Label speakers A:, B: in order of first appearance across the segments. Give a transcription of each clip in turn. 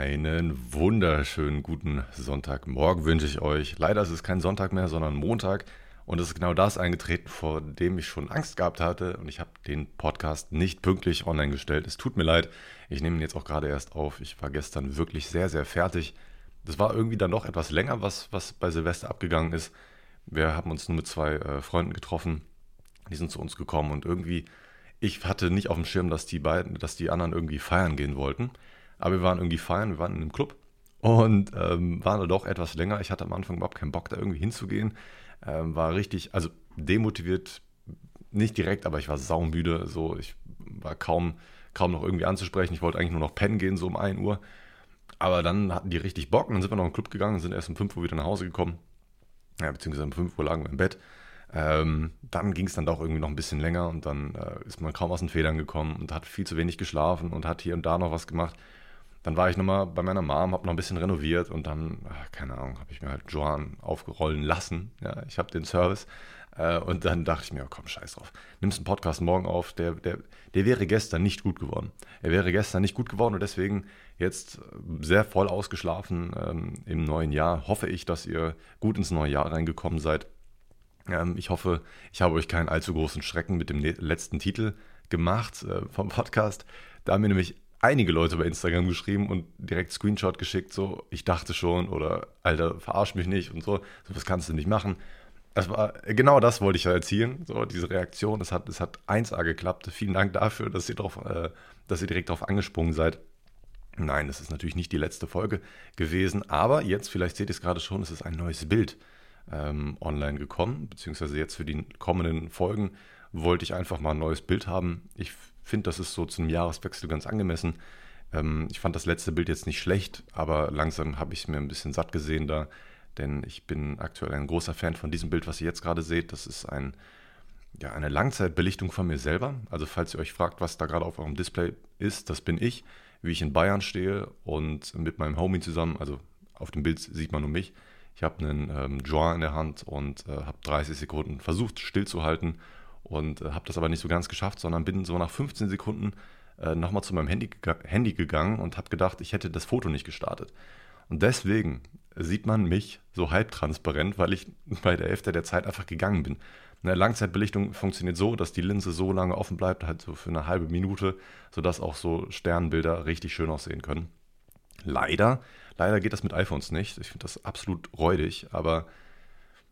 A: Einen wunderschönen guten Sonntagmorgen wünsche ich euch. Leider ist es kein Sonntag mehr, sondern Montag. Und es ist genau das eingetreten, vor dem ich schon Angst gehabt hatte. Und ich habe den Podcast nicht pünktlich online gestellt. Es tut mir leid. Ich nehme ihn jetzt auch gerade erst auf. Ich war gestern wirklich sehr, sehr fertig. Das war irgendwie dann doch etwas länger, was, was bei Silvester abgegangen ist. Wir haben uns nur mit zwei äh, Freunden getroffen. Die sind zu uns gekommen und irgendwie, ich hatte nicht auf dem Schirm, dass die beiden, dass die anderen irgendwie feiern gehen wollten. Aber wir waren irgendwie feiern, wir waren in einem Club und ähm, waren da doch etwas länger. Ich hatte am Anfang überhaupt keinen Bock, da irgendwie hinzugehen. Ähm, war richtig, also demotiviert, nicht direkt, aber ich war saumüde. So, ich war kaum, kaum noch irgendwie anzusprechen. Ich wollte eigentlich nur noch pennen gehen, so um 1 Uhr. Aber dann hatten die richtig Bock und dann sind wir noch in den Club gegangen und sind erst um 5 Uhr wieder nach Hause gekommen. Ja, beziehungsweise um 5 Uhr lagen wir im Bett. Ähm, dann ging es dann doch irgendwie noch ein bisschen länger und dann äh, ist man kaum aus den Federn gekommen und hat viel zu wenig geschlafen und hat hier und da noch was gemacht. Dann war ich nochmal bei meiner Mom, habe noch ein bisschen renoviert und dann, ach, keine Ahnung, habe ich mir halt Joan aufrollen lassen. Ja, ich habe den Service. Äh, und dann dachte ich mir, oh, komm, scheiß drauf. Nimmst einen Podcast morgen auf, der, der, der wäre gestern nicht gut geworden. Er wäre gestern nicht gut geworden und deswegen jetzt sehr voll ausgeschlafen ähm, im neuen Jahr. Hoffe ich, dass ihr gut ins neue Jahr reingekommen seid. Ähm, ich hoffe, ich habe euch keinen allzu großen Schrecken mit dem letzten Titel gemacht äh, vom Podcast. Da haben mir nämlich einige Leute bei Instagram geschrieben und direkt Screenshot geschickt, so, ich dachte schon oder Alter, verarsch mich nicht und so, so was kannst du nicht machen. Das war, genau das wollte ich ja erzielen, so diese Reaktion. Es hat, es hat 1A geklappt. Vielen Dank dafür, dass ihr, drauf, äh, dass ihr direkt darauf angesprungen seid. Nein, das ist natürlich nicht die letzte Folge gewesen, aber jetzt, vielleicht seht ihr es gerade schon, es ist ein neues Bild ähm, online gekommen, beziehungsweise jetzt für die kommenden Folgen wollte ich einfach mal ein neues Bild haben. Ich finde, das ist so zum Jahreswechsel ganz angemessen. Ähm, ich fand das letzte Bild jetzt nicht schlecht, aber langsam habe ich es mir ein bisschen satt gesehen da, denn ich bin aktuell ein großer Fan von diesem Bild, was ihr jetzt gerade seht. Das ist ein, ja, eine Langzeitbelichtung von mir selber. Also falls ihr euch fragt, was da gerade auf eurem Display ist, das bin ich, wie ich in Bayern stehe und mit meinem Homie zusammen, also auf dem Bild sieht man nur mich. Ich habe einen ähm, Joint in der Hand und äh, habe 30 Sekunden versucht stillzuhalten und äh, habe das aber nicht so ganz geschafft, sondern bin so nach 15 Sekunden äh, nochmal zu meinem Handy, Handy gegangen und habe gedacht, ich hätte das Foto nicht gestartet. Und deswegen sieht man mich so halbtransparent, weil ich bei der Hälfte der Zeit einfach gegangen bin. Eine Langzeitbelichtung funktioniert so, dass die Linse so lange offen bleibt, halt so für eine halbe Minute, sodass auch so Sternbilder richtig schön aussehen können. Leider, leider geht das mit iPhones nicht. Ich finde das absolut räudig, aber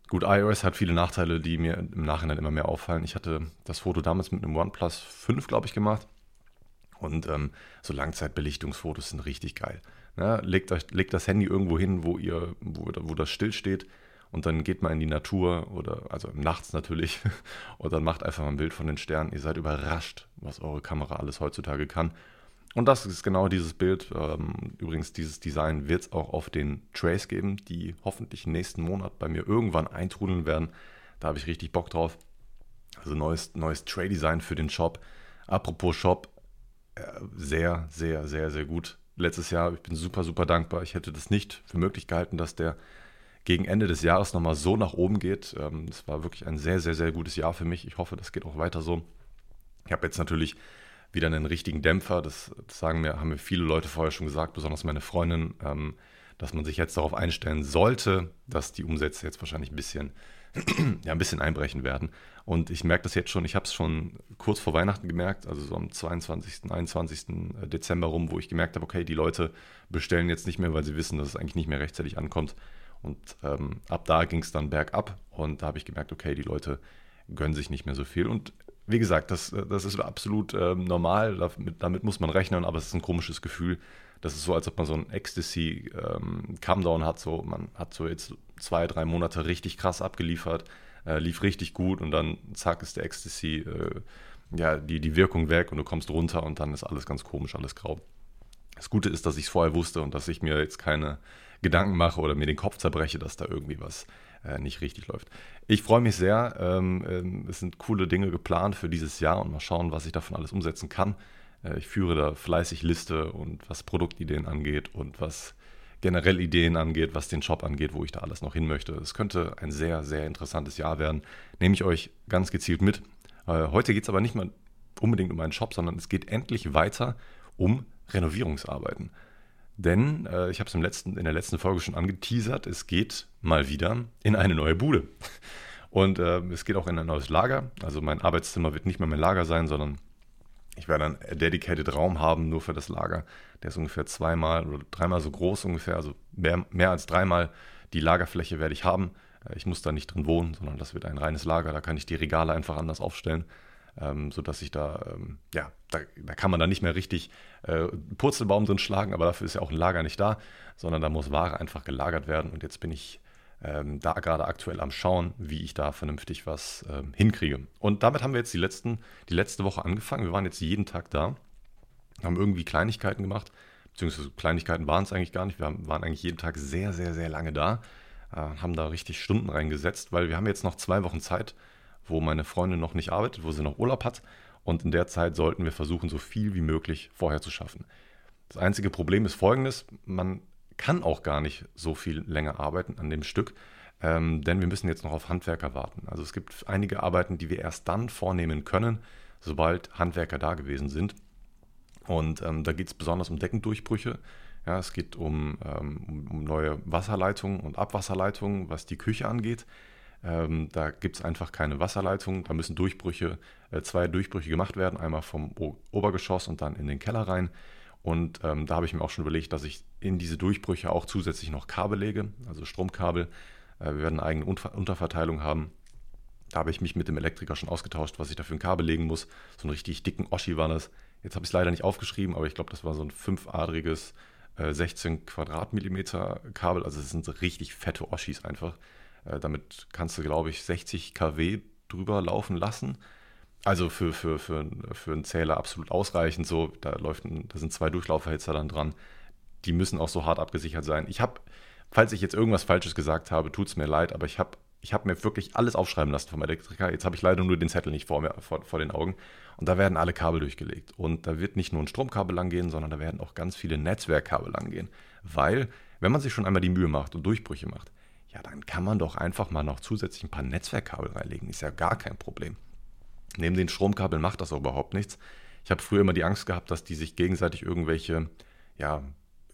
A: Gut, iOS hat viele Nachteile, die mir im Nachhinein immer mehr auffallen. Ich hatte das Foto damals mit einem OnePlus 5, glaube ich, gemacht. Und ähm, so Langzeitbelichtungsfotos sind richtig geil. Ja, legt, euch, legt das Handy irgendwo hin, wo, ihr, wo, wo das still steht. Und dann geht mal in die Natur oder also nachts natürlich und dann macht einfach mal ein Bild von den Sternen. Ihr seid überrascht, was eure Kamera alles heutzutage kann. Und das ist genau dieses Bild. Ähm, übrigens, dieses Design wird es auch auf den Trays geben, die hoffentlich nächsten Monat bei mir irgendwann eintrudeln werden. Da habe ich richtig Bock drauf. Also neues, neues Tray-Design für den Shop. Apropos Shop, äh, sehr, sehr, sehr, sehr gut. Letztes Jahr, ich bin super, super dankbar. Ich hätte das nicht für möglich gehalten, dass der gegen Ende des Jahres nochmal so nach oben geht. Ähm, das war wirklich ein sehr, sehr, sehr gutes Jahr für mich. Ich hoffe, das geht auch weiter so. Ich habe jetzt natürlich wieder einen richtigen Dämpfer. Das, das, sagen mir, haben mir viele Leute vorher schon gesagt, besonders meine Freundin, ähm, dass man sich jetzt darauf einstellen sollte, dass die Umsätze jetzt wahrscheinlich ein bisschen, ja, ein bisschen einbrechen werden. Und ich merke das jetzt schon, ich habe es schon kurz vor Weihnachten gemerkt, also so am 22., 21. Dezember rum, wo ich gemerkt habe, okay, die Leute bestellen jetzt nicht mehr, weil sie wissen, dass es eigentlich nicht mehr rechtzeitig ankommt. Und ähm, ab da ging es dann bergab und da habe ich gemerkt, okay, die Leute gönnen sich nicht mehr so viel. Und wie gesagt, das, das ist absolut ähm, normal, damit, damit, muss man rechnen, aber es ist ein komisches Gefühl. Das ist so, als ob man so ein Ecstasy ähm, hat. So, man hat so jetzt zwei, drei Monate richtig krass abgeliefert, äh, lief richtig gut und dann zack ist der Ecstasy, äh, ja, die, die Wirkung weg und du kommst runter und dann ist alles ganz komisch, alles grau. Das Gute ist, dass ich es vorher wusste und dass ich mir jetzt keine Gedanken mache oder mir den Kopf zerbreche, dass da irgendwie was äh, nicht richtig läuft. Ich freue mich sehr. Ähm, ähm, es sind coole Dinge geplant für dieses Jahr und mal schauen, was ich davon alles umsetzen kann. Äh, ich führe da fleißig Liste und was Produktideen angeht und was generell Ideen angeht, was den Shop angeht, wo ich da alles noch hin möchte. Es könnte ein sehr, sehr interessantes Jahr werden. Nehme ich euch ganz gezielt mit. Äh, heute geht es aber nicht mal unbedingt um einen Shop, sondern es geht endlich weiter um Renovierungsarbeiten. Denn äh, ich habe es in der letzten Folge schon angeteasert, es geht mal wieder in eine neue Bude. Und äh, es geht auch in ein neues Lager. Also mein Arbeitszimmer wird nicht mehr mein Lager sein, sondern ich werde einen dedicated Raum haben, nur für das Lager. Der ist ungefähr zweimal oder dreimal so groß ungefähr, also mehr, mehr als dreimal die Lagerfläche werde ich haben. Äh, ich muss da nicht drin wohnen, sondern das wird ein reines Lager. Da kann ich die Regale einfach anders aufstellen, ähm, sodass ich da, ähm, ja, da, da, kann man dann nicht mehr richtig äh, Purzelbaum drin schlagen, aber dafür ist ja auch ein Lager nicht da, sondern da muss Ware einfach gelagert werden. Und jetzt bin ich ähm, da gerade aktuell am Schauen, wie ich da vernünftig was ähm, hinkriege. Und damit haben wir jetzt die, letzten, die letzte Woche angefangen. Wir waren jetzt jeden Tag da, haben irgendwie Kleinigkeiten gemacht, beziehungsweise Kleinigkeiten waren es eigentlich gar nicht. Wir haben, waren eigentlich jeden Tag sehr, sehr, sehr lange da, äh, haben da richtig Stunden reingesetzt, weil wir haben jetzt noch zwei Wochen Zeit, wo meine Freundin noch nicht arbeitet, wo sie noch Urlaub hat. Und in der Zeit sollten wir versuchen, so viel wie möglich vorher zu schaffen. Das einzige Problem ist folgendes: Man kann auch gar nicht so viel länger arbeiten an dem Stück, ähm, denn wir müssen jetzt noch auf Handwerker warten. Also es gibt einige Arbeiten, die wir erst dann vornehmen können, sobald Handwerker da gewesen sind. Und ähm, da geht es besonders um Deckendurchbrüche. Ja, es geht um, ähm, um, um, neue Wasserleitungen und Abwasserleitungen, was die Küche angeht. Ähm, da gibt es einfach keine Wasserleitung. Da müssen Durchbrüche, äh, zwei Durchbrüche gemacht werden. Einmal vom o Obergeschoss und dann in den Keller rein. Und ähm, da habe ich mir auch schon überlegt, dass ich in diese Durchbrüche auch zusätzlich noch Kabel lege, also Stromkabel. Äh, wir werden eine eigene Unter Unterverteilung haben. Da habe ich mich mit dem Elektriker schon ausgetauscht, was ich dafür ein Kabel legen muss. So einen richtig dicken Oschi war das. Jetzt habe ich es leider nicht aufgeschrieben, aber ich glaube, das war so ein fünfadriges äh, 16 Quadratmillimeter Kabel. Also es sind richtig fette Oschis einfach. Äh, damit kannst du, glaube ich, 60 kW drüber laufen lassen. Also für, für, für, für einen Zähler absolut ausreichend. So, da, läuft ein, da sind zwei Durchlauferhitzer dann dran. Die müssen auch so hart abgesichert sein. Ich habe, falls ich jetzt irgendwas Falsches gesagt habe, tut es mir leid, aber ich habe ich hab mir wirklich alles aufschreiben lassen vom Elektriker. Jetzt habe ich leider nur den Zettel nicht vor, mir, vor, vor den Augen. Und da werden alle Kabel durchgelegt. Und da wird nicht nur ein Stromkabel lang gehen, sondern da werden auch ganz viele Netzwerkkabel lang gehen. Weil, wenn man sich schon einmal die Mühe macht und Durchbrüche macht, ja, dann kann man doch einfach mal noch zusätzlich ein paar Netzwerkkabel reinlegen. Ist ja gar kein Problem. Neben den Stromkabeln macht das auch überhaupt nichts. Ich habe früher immer die Angst gehabt, dass die sich gegenseitig irgendwelche, ja,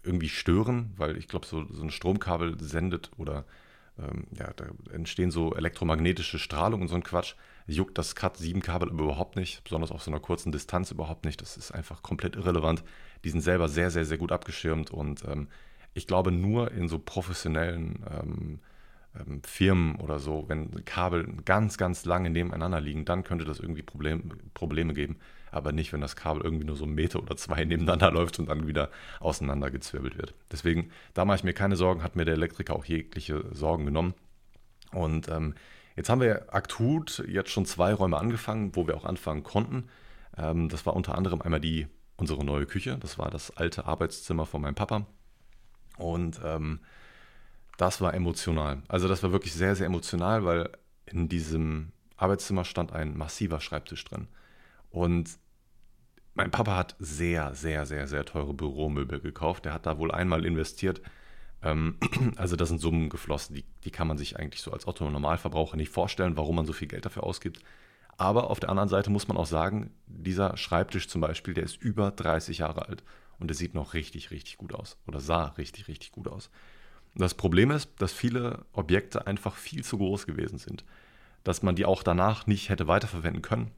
A: irgendwie stören, weil ich glaube, so, so ein Stromkabel sendet oder ähm, ja, da entstehen so elektromagnetische Strahlung und so ein Quatsch. Juckt das Cat-7-Kabel aber überhaupt nicht, besonders auf so einer kurzen Distanz überhaupt nicht. Das ist einfach komplett irrelevant. Die sind selber sehr, sehr, sehr gut abgeschirmt und ähm, ich glaube, nur in so professionellen ähm, ähm, Firmen oder so, wenn Kabel ganz, ganz lange nebeneinander liegen, dann könnte das irgendwie Problem, Probleme geben. Aber nicht, wenn das Kabel irgendwie nur so einen Meter oder zwei nebeneinander läuft und dann wieder auseinandergezwirbelt wird. Deswegen, da mache ich mir keine Sorgen, hat mir der Elektriker auch jegliche Sorgen genommen. Und ähm, jetzt haben wir akut jetzt schon zwei Räume angefangen, wo wir auch anfangen konnten. Ähm, das war unter anderem einmal die unsere neue Küche. Das war das alte Arbeitszimmer von meinem Papa. Und ähm, das war emotional. Also das war wirklich sehr, sehr emotional, weil in diesem Arbeitszimmer stand ein massiver Schreibtisch drin. Und mein Papa hat sehr, sehr, sehr, sehr teure Büromöbel gekauft. Der hat da wohl einmal investiert. Ähm, also da sind Summen geflossen, die, die kann man sich eigentlich so als Otto-Normalverbraucher nicht vorstellen, warum man so viel Geld dafür ausgibt. Aber auf der anderen Seite muss man auch sagen, dieser Schreibtisch zum Beispiel, der ist über 30 Jahre alt und der sieht noch richtig, richtig gut aus. Oder sah richtig, richtig gut aus. Das Problem ist, dass viele Objekte einfach viel zu groß gewesen sind. Dass man die auch danach nicht hätte weiterverwenden können.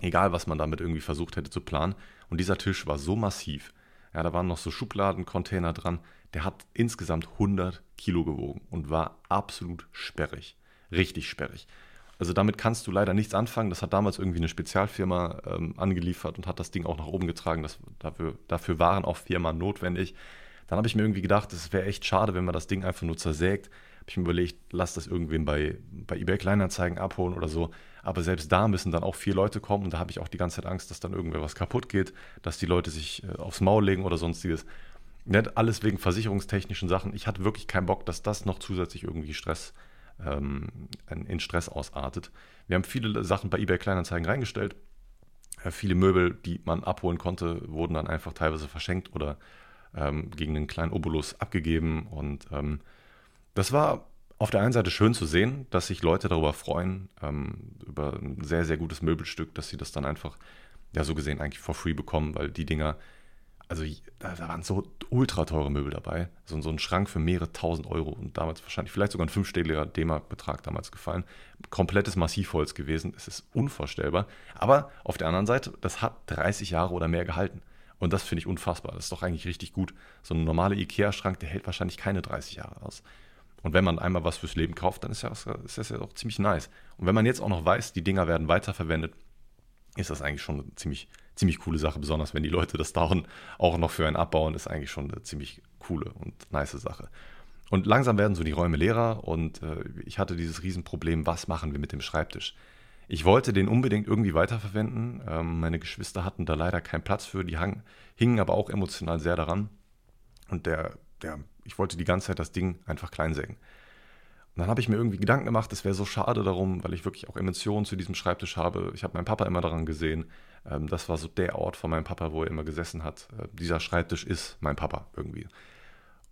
A: Egal, was man damit irgendwie versucht hätte zu planen. Und dieser Tisch war so massiv. Ja, da waren noch so Schubladencontainer dran. Der hat insgesamt 100 Kilo gewogen und war absolut sperrig. Richtig sperrig. Also damit kannst du leider nichts anfangen. Das hat damals irgendwie eine Spezialfirma ähm, angeliefert und hat das Ding auch nach oben getragen. Das, dafür, dafür waren auch Firmen notwendig. Dann habe ich mir irgendwie gedacht, es wäre echt schade, wenn man das Ding einfach nur zersägt. Habe ich mir überlegt, lass das irgendwem bei, bei eBay Kleinanzeigen abholen oder so. Aber selbst da müssen dann auch vier Leute kommen und da habe ich auch die ganze Zeit Angst, dass dann irgendwer was kaputt geht, dass die Leute sich äh, aufs Maul legen oder sonstiges. Nicht alles wegen versicherungstechnischen Sachen. Ich hatte wirklich keinen Bock, dass das noch zusätzlich irgendwie Stress ähm, in Stress ausartet. Wir haben viele Sachen bei eBay Kleinanzeigen reingestellt. Äh, viele Möbel, die man abholen konnte, wurden dann einfach teilweise verschenkt oder ähm, gegen einen kleinen Obolus abgegeben. Und ähm, das war auf der einen Seite schön zu sehen, dass sich Leute darüber freuen, ähm, über ein sehr, sehr gutes Möbelstück, dass sie das dann einfach, ja, so gesehen eigentlich for free bekommen, weil die Dinger also da, waren so ultra teure Möbel dabei. So, so ein Schrank für mehrere tausend Euro und damals wahrscheinlich vielleicht sogar ein fünfstelliger D-Mark-Betrag damals gefallen. Komplettes Massivholz gewesen. Es ist unvorstellbar. Aber auf der anderen Seite, das hat 30 Jahre oder mehr gehalten. Und das finde ich unfassbar. Das ist doch eigentlich richtig gut. So ein normaler IKEA-Schrank, der hält wahrscheinlich keine 30 Jahre aus. Und wenn man einmal was fürs Leben kauft, dann ist, ja, ist das ja auch ziemlich nice. Und wenn man jetzt auch noch weiß, die Dinger werden weiterverwendet, ist das eigentlich schon eine ziemlich, ziemlich coole Sache. Besonders wenn die Leute das Down auch noch für einen abbauen, ist eigentlich schon eine ziemlich coole und nice Sache. Und langsam werden so die Räume leerer und äh, ich hatte dieses Riesenproblem, was machen wir mit dem Schreibtisch? Ich wollte den unbedingt irgendwie weiterverwenden. Ähm, meine Geschwister hatten da leider keinen Platz für, die hang, hingen aber auch emotional sehr daran. Und der, der, ich wollte die ganze Zeit das Ding einfach kleinsägen. Und dann habe ich mir irgendwie Gedanken gemacht, es wäre so schade darum, weil ich wirklich auch Emotionen zu diesem Schreibtisch habe. Ich habe meinen Papa immer daran gesehen. Ähm, das war so der Ort von meinem Papa, wo er immer gesessen hat. Äh, dieser Schreibtisch ist mein Papa irgendwie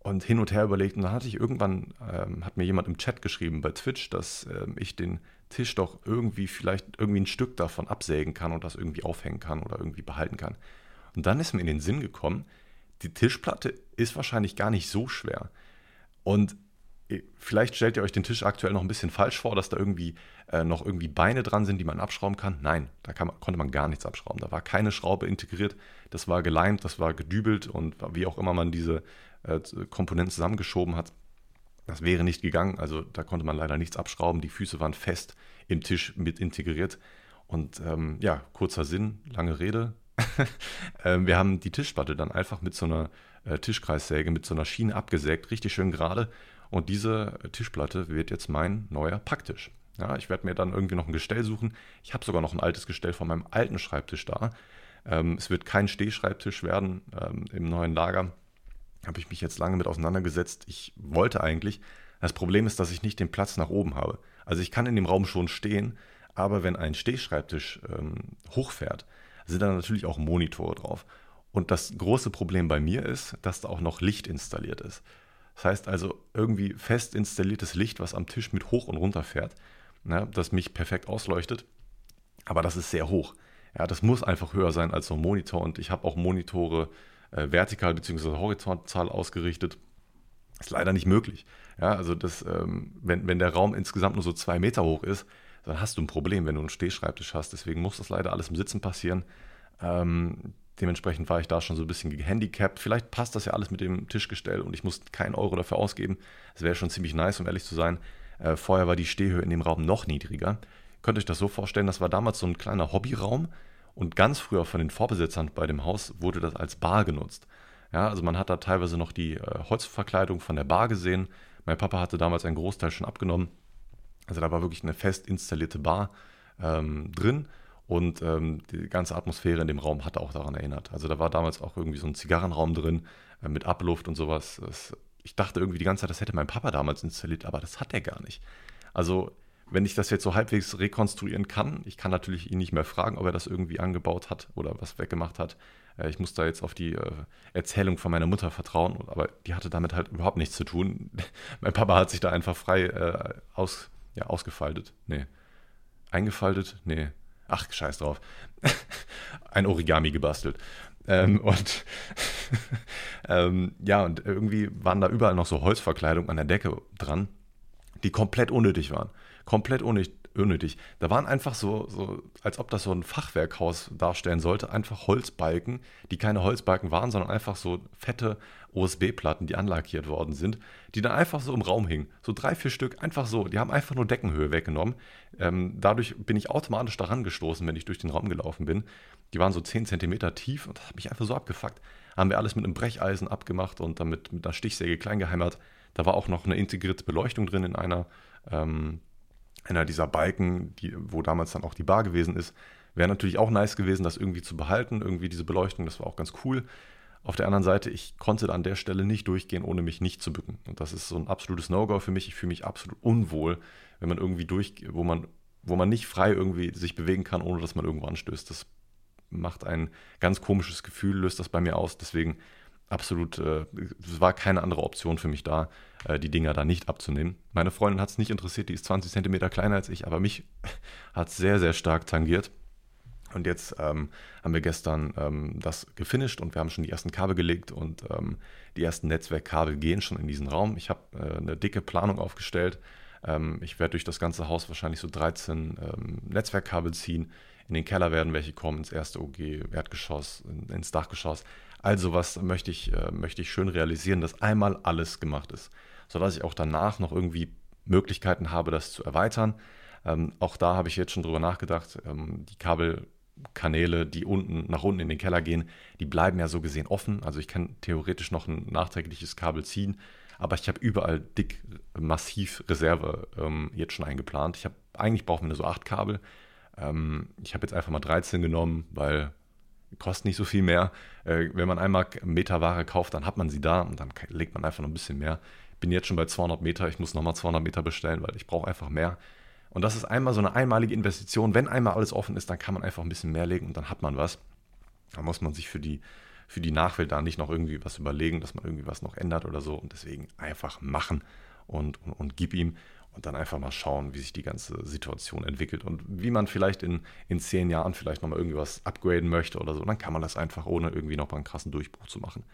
A: und hin und her überlegt. Und dann hatte ich irgendwann, ähm, hat mir jemand im Chat geschrieben bei Twitch, dass ähm, ich den Tisch doch irgendwie vielleicht irgendwie ein Stück davon absägen kann und das irgendwie aufhängen kann oder irgendwie behalten kann. Und dann ist mir in den Sinn gekommen, die Tischplatte ist wahrscheinlich gar nicht so schwer. Und vielleicht stellt ihr euch den Tisch aktuell noch ein bisschen falsch vor, dass da irgendwie äh, noch irgendwie Beine dran sind, die man abschrauben kann. Nein, da kann man, konnte man gar nichts abschrauben. Da war keine Schraube integriert. Das war geleimt, das war gedübelt und wie auch immer man diese äh, Komponenten zusammengeschoben hat, das wäre nicht gegangen. Also da konnte man leider nichts abschrauben. Die Füße waren fest im Tisch mit integriert. Und ähm, ja, kurzer Sinn, lange Rede. ähm, wir haben die Tischplatte dann einfach mit so einer äh, Tischkreissäge, mit so einer Schiene abgesägt, richtig schön gerade. Und diese Tischplatte wird jetzt mein neuer Packtisch. Ja, ich werde mir dann irgendwie noch ein Gestell suchen. Ich habe sogar noch ein altes Gestell von meinem alten Schreibtisch da. Ähm, es wird kein Stehschreibtisch werden ähm, im neuen Lager habe ich mich jetzt lange mit auseinandergesetzt. Ich wollte eigentlich. Das Problem ist, dass ich nicht den Platz nach oben habe. Also ich kann in dem Raum schon stehen, aber wenn ein Stehschreibtisch ähm, hochfährt, sind da natürlich auch Monitore drauf. Und das große Problem bei mir ist, dass da auch noch Licht installiert ist. Das heißt also irgendwie fest installiertes Licht, was am Tisch mit hoch und runter fährt, ne, das mich perfekt ausleuchtet. Aber das ist sehr hoch. Ja, das muss einfach höher sein als so ein Monitor. Und ich habe auch Monitore äh, vertikal bzw. horizontal ausgerichtet. Ist leider nicht möglich. Ja, also das, ähm, wenn, wenn der Raum insgesamt nur so zwei Meter hoch ist, dann hast du ein Problem, wenn du einen Stehschreibtisch hast. Deswegen muss das leider alles im Sitzen passieren. Ähm, dementsprechend war ich da schon so ein bisschen gehandicapt. Vielleicht passt das ja alles mit dem Tischgestell und ich muss keinen Euro dafür ausgeben. Das wäre schon ziemlich nice, um ehrlich zu sein. Äh, vorher war die Stehhöhe in dem Raum noch niedriger. Könnt ihr euch das so vorstellen, das war damals so ein kleiner Hobbyraum und ganz früher von den Vorbesitzern bei dem Haus wurde das als Bar genutzt. Ja, also man hat da teilweise noch die äh, Holzverkleidung von der Bar gesehen. Mein Papa hatte damals einen Großteil schon abgenommen. Also da war wirklich eine fest installierte Bar ähm, drin und ähm, die ganze Atmosphäre in dem Raum hat auch daran erinnert. Also da war damals auch irgendwie so ein Zigarrenraum drin äh, mit Abluft und sowas. Das, ich dachte irgendwie die ganze Zeit, das hätte mein Papa damals installiert, aber das hat er gar nicht. Also wenn ich das jetzt so halbwegs rekonstruieren kann, ich kann natürlich ihn nicht mehr fragen, ob er das irgendwie angebaut hat oder was weggemacht hat. Äh, ich muss da jetzt auf die äh, Erzählung von meiner Mutter vertrauen, aber die hatte damit halt überhaupt nichts zu tun. mein Papa hat sich da einfach frei äh, aus, ja, ausgefaltet. Nee. Eingefaltet? Nee. Ach, scheiß drauf. Ein Origami gebastelt. Ähm, und ähm, ja, und irgendwie waren da überall noch so Holzverkleidungen an der Decke dran, die komplett unnötig waren komplett unnötig. Da waren einfach so, so, als ob das so ein Fachwerkhaus darstellen sollte, einfach Holzbalken, die keine Holzbalken waren, sondern einfach so fette OSB-Platten, die anlackiert worden sind, die dann einfach so im Raum hingen. So drei, vier Stück, einfach so. Die haben einfach nur Deckenhöhe weggenommen. Ähm, dadurch bin ich automatisch daran gestoßen, wenn ich durch den Raum gelaufen bin. Die waren so 10 cm tief und das hat mich einfach so abgefuckt. Haben wir alles mit einem Brecheisen abgemacht und damit mit einer Stichsäge kleingeheimert. Da war auch noch eine integrierte Beleuchtung drin in einer. Ähm, einer dieser Balken, die, wo damals dann auch die Bar gewesen ist. Wäre natürlich auch nice gewesen, das irgendwie zu behalten, irgendwie diese Beleuchtung, das war auch ganz cool. Auf der anderen Seite, ich konnte an der Stelle nicht durchgehen, ohne mich nicht zu bücken. Und das ist so ein absolutes No-Go für mich. Ich fühle mich absolut unwohl, wenn man irgendwie durch, wo man, wo man nicht frei irgendwie sich bewegen kann, ohne dass man irgendwo anstößt. Das macht ein ganz komisches Gefühl, löst das bei mir aus. Deswegen absolut, äh, es war keine andere Option für mich da, äh, die Dinger da nicht abzunehmen. Meine Freundin hat es nicht interessiert, die ist 20 cm kleiner als ich, aber mich hat es sehr, sehr stark tangiert. Und jetzt ähm, haben wir gestern ähm, das gefinisht und wir haben schon die ersten Kabel gelegt und ähm, die ersten Netzwerkkabel gehen schon in diesen Raum. Ich habe äh, eine dicke Planung aufgestellt. Ähm, ich werde durch das ganze Haus wahrscheinlich so 13 ähm, Netzwerkkabel ziehen. In den Keller werden welche kommen, ins erste OG, Erdgeschoss, in, ins Dachgeschoss. Also was möchte ich, äh, möchte ich schön realisieren, dass einmal alles gemacht ist, sodass ich auch danach noch irgendwie Möglichkeiten habe, das zu erweitern. Ähm, auch da habe ich jetzt schon drüber nachgedacht. Ähm, die Kabelkanäle, die unten nach unten in den Keller gehen, die bleiben ja so gesehen offen. Also ich kann theoretisch noch ein nachträgliches Kabel ziehen, aber ich habe überall dick massiv Reserve ähm, jetzt schon eingeplant. Ich habe eigentlich brauchen wir nur so acht Kabel. Ähm, ich habe jetzt einfach mal 13 genommen, weil kostet nicht so viel mehr. Äh, wenn man einmal Meter Ware kauft, dann hat man sie da und dann legt man einfach noch ein bisschen mehr. Bin jetzt schon bei 200 Meter, ich muss nochmal 200 Meter bestellen, weil ich brauche einfach mehr. Und das ist einmal so eine einmalige Investition. Wenn einmal alles offen ist, dann kann man einfach ein bisschen mehr legen und dann hat man was. Da muss man sich für die, für die Nachwelt da nicht noch irgendwie was überlegen, dass man irgendwie was noch ändert oder so. Und deswegen einfach machen und, und, und gib ihm und dann einfach mal schauen, wie sich die ganze Situation entwickelt und wie man vielleicht in, in zehn Jahren vielleicht nochmal irgendwie was upgraden möchte oder so. Und dann kann man das einfach ohne irgendwie nochmal einen krassen Durchbruch zu machen.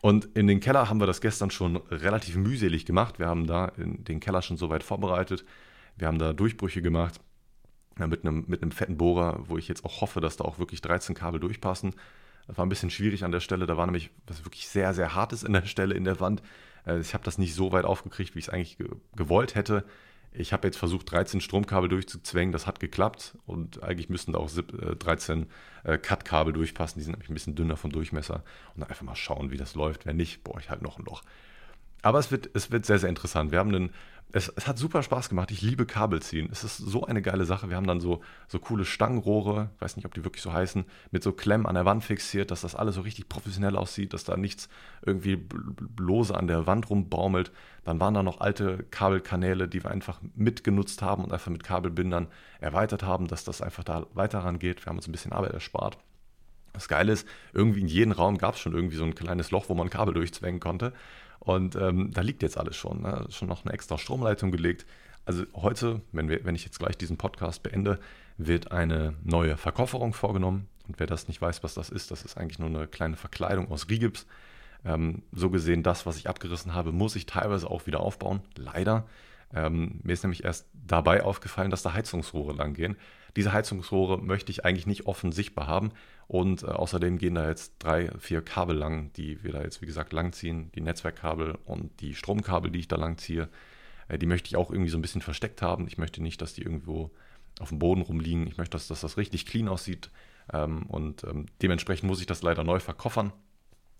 A: Und in den Keller haben wir das gestern schon relativ mühselig gemacht. Wir haben da den Keller schon soweit vorbereitet. Wir haben da Durchbrüche gemacht ja, mit, einem, mit einem fetten Bohrer, wo ich jetzt auch hoffe, dass da auch wirklich 13 Kabel durchpassen. Das war ein bisschen schwierig an der Stelle. Da war nämlich was wirklich sehr, sehr hartes in der Stelle in der Wand. Äh, ich habe das nicht so weit aufgekriegt, wie ich es eigentlich gewollt hätte. Ich habe jetzt versucht, 13 Stromkabel durchzuzwängen. Das hat geklappt. Und eigentlich müssten da auch 13 äh, äh, Cut-Kabel durchpassen. Die sind nämlich ein bisschen dünner vom Durchmesser. Und einfach mal schauen, wie das läuft. Wenn nicht, boah, ich halt noch ein Loch. Aber es wird, es wird sehr, sehr interessant. Wir haben einen es, es, hat super Spaß gemacht. Ich liebe Kabel ziehen. Es ist so eine geile Sache. Wir haben dann so, so coole Stangenrohre, weiß nicht, ob die wirklich so heißen, mit so Klemmen an der Wand fixiert, dass das alles so richtig professionell aussieht, dass da nichts irgendwie lose an der Wand rumbaumelt. Dann waren da noch alte Kabelkanäle, die wir einfach mitgenutzt haben und einfach mit Kabelbindern erweitert haben, dass das einfach da weiter rangeht. Wir haben uns ein bisschen Arbeit erspart. Das Geile ist, irgendwie in jedem Raum gab es schon irgendwie so ein kleines Loch, wo man Kabel durchzwängen konnte. Und ähm, da liegt jetzt alles schon. Ne? Schon noch eine extra Stromleitung gelegt. Also heute, wenn, wir, wenn ich jetzt gleich diesen Podcast beende, wird eine neue Verkofferung vorgenommen. Und wer das nicht weiß, was das ist, das ist eigentlich nur eine kleine Verkleidung aus Rigips. Ähm, so gesehen, das, was ich abgerissen habe, muss ich teilweise auch wieder aufbauen. Leider. Ähm, mir ist nämlich erst dabei aufgefallen, dass da Heizungsrohre lang gehen. Diese Heizungsrohre möchte ich eigentlich nicht offen sichtbar haben. Und äh, außerdem gehen da jetzt drei, vier Kabel lang, die wir da jetzt, wie gesagt, langziehen. Die Netzwerkkabel und die Stromkabel, die ich da langziehe. Äh, die möchte ich auch irgendwie so ein bisschen versteckt haben. Ich möchte nicht, dass die irgendwo auf dem Boden rumliegen. Ich möchte, dass, dass das richtig clean aussieht. Ähm, und ähm, dementsprechend muss ich das leider neu verkoffern.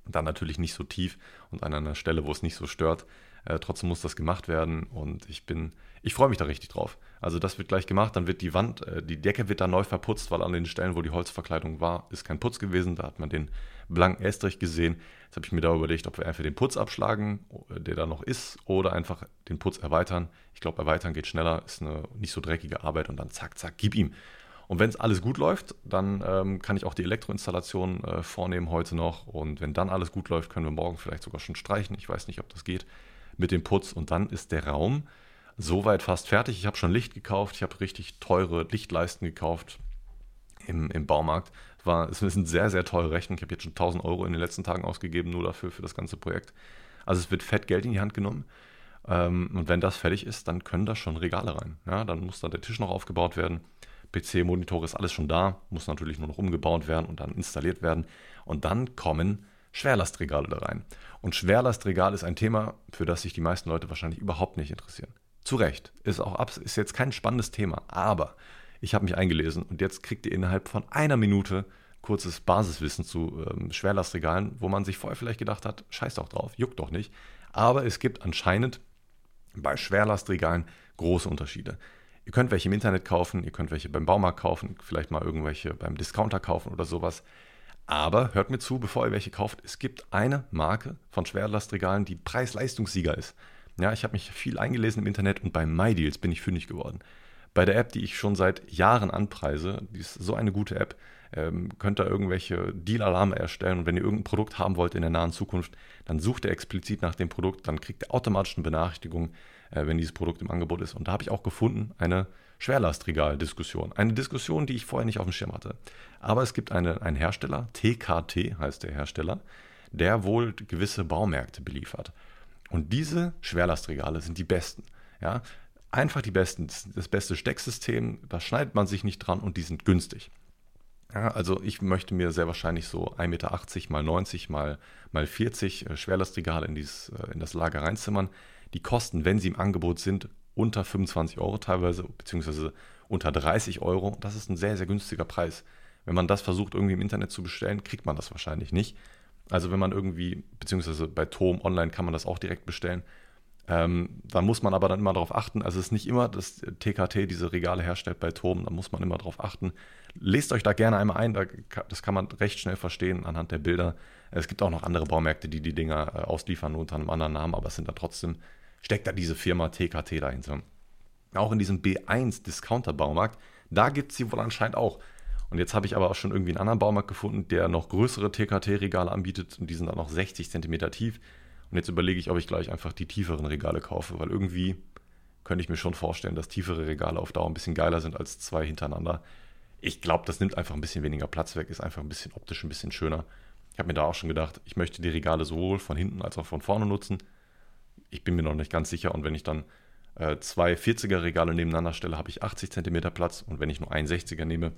A: Dann natürlich nicht so tief und an einer Stelle, wo es nicht so stört. Äh, trotzdem muss das gemacht werden und ich bin, ich freue mich da richtig drauf. Also das wird gleich gemacht, dann wird die Wand, äh, die Decke wird da neu verputzt, weil an den Stellen, wo die Holzverkleidung war, ist kein Putz gewesen. Da hat man den blanken Estrich gesehen. Jetzt habe ich mir da überlegt, ob wir einfach den Putz abschlagen, der da noch ist, oder einfach den Putz erweitern. Ich glaube, erweitern geht schneller, ist eine nicht so dreckige Arbeit und dann zack, zack, gib ihm. Und wenn es alles gut läuft, dann ähm, kann ich auch die Elektroinstallation äh, vornehmen heute noch. Und wenn dann alles gut läuft, können wir morgen vielleicht sogar schon streichen. Ich weiß nicht, ob das geht mit dem Putz. Und dann ist der Raum soweit fast fertig. Ich habe schon Licht gekauft. Ich habe richtig teure Lichtleisten gekauft im, im Baumarkt. Es, war, es sind sehr, sehr teure Rechnungen. Ich habe jetzt schon 1000 Euro in den letzten Tagen ausgegeben, nur dafür, für das ganze Projekt. Also es wird fett Geld in die Hand genommen. Ähm, und wenn das fertig ist, dann können da schon Regale rein. Ja, dann muss da der Tisch noch aufgebaut werden. PC-Monitor ist alles schon da, muss natürlich nur noch umgebaut werden und dann installiert werden. Und dann kommen Schwerlastregale da rein. Und Schwerlastregal ist ein Thema, für das sich die meisten Leute wahrscheinlich überhaupt nicht interessieren. Zu Recht. Ist auch ist jetzt kein spannendes Thema, aber ich habe mich eingelesen und jetzt kriegt ihr innerhalb von einer Minute kurzes Basiswissen zu ähm, Schwerlastregalen, wo man sich vorher vielleicht gedacht hat, scheiß doch drauf, juckt doch nicht. Aber es gibt anscheinend bei Schwerlastregalen große Unterschiede. Ihr könnt welche im Internet kaufen, ihr könnt welche beim Baumarkt kaufen, vielleicht mal irgendwelche beim Discounter kaufen oder sowas. Aber hört mir zu, bevor ihr welche kauft, es gibt eine Marke von Schwerlastregalen, die Preis-Leistungssieger ist. Ja, ich habe mich viel eingelesen im Internet und bei MyDeals bin ich fündig geworden. Bei der App, die ich schon seit Jahren anpreise, die ist so eine gute App, ähm, könnt ihr irgendwelche Deal-Alarme erstellen und wenn ihr irgendein Produkt haben wollt in der nahen Zukunft, dann sucht ihr explizit nach dem Produkt, dann kriegt ihr automatisch eine Benachrichtigung, äh, wenn dieses Produkt im Angebot ist. Und da habe ich auch gefunden, eine Schwerlastregal-Diskussion. Eine Diskussion, die ich vorher nicht auf dem Schirm hatte. Aber es gibt eine, einen Hersteller, TKT heißt der Hersteller, der wohl gewisse Baumärkte beliefert. Und diese Schwerlastregale sind die besten. Ja? Einfach die besten. Das beste Stecksystem, da schneidet man sich nicht dran und die sind günstig. Ja, also ich möchte mir sehr wahrscheinlich so 1,80 Meter mal 90 mal, mal 40 äh, Schwerlastregale in, dieses, äh, in das Lager reinzimmern. Die kosten, wenn sie im Angebot sind, unter 25 Euro teilweise, beziehungsweise unter 30 Euro. Das ist ein sehr, sehr günstiger Preis. Wenn man das versucht irgendwie im Internet zu bestellen, kriegt man das wahrscheinlich nicht. Also wenn man irgendwie, beziehungsweise bei Tom online kann man das auch direkt bestellen. Ähm, da muss man aber dann immer darauf achten. Also es ist nicht immer, dass TKT diese Regale herstellt bei Tom, da muss man immer darauf achten. Lest euch da gerne einmal ein, das kann man recht schnell verstehen anhand der Bilder. Es gibt auch noch andere Baumärkte, die die Dinger äh, ausliefern unter einem anderen Namen, aber es sind da trotzdem, steckt da diese Firma TKT dahinter. Auch in diesem B1 Discounter-Baumarkt, da gibt es sie wohl anscheinend auch. Und jetzt habe ich aber auch schon irgendwie einen anderen Baumarkt gefunden, der noch größere TKT-Regale anbietet und die sind dann noch 60 cm tief. Und jetzt überlege ich, ob ich gleich einfach die tieferen Regale kaufe, weil irgendwie könnte ich mir schon vorstellen, dass tiefere Regale auf Dauer ein bisschen geiler sind als zwei hintereinander. Ich glaube, das nimmt einfach ein bisschen weniger Platz weg, ist einfach ein bisschen optisch ein bisschen schöner. Ich habe mir da auch schon gedacht, ich möchte die Regale sowohl von hinten als auch von vorne nutzen. Ich bin mir noch nicht ganz sicher und wenn ich dann äh, zwei 40er Regale nebeneinander stelle, habe ich 80 cm Platz und wenn ich nur einen 60er nehme,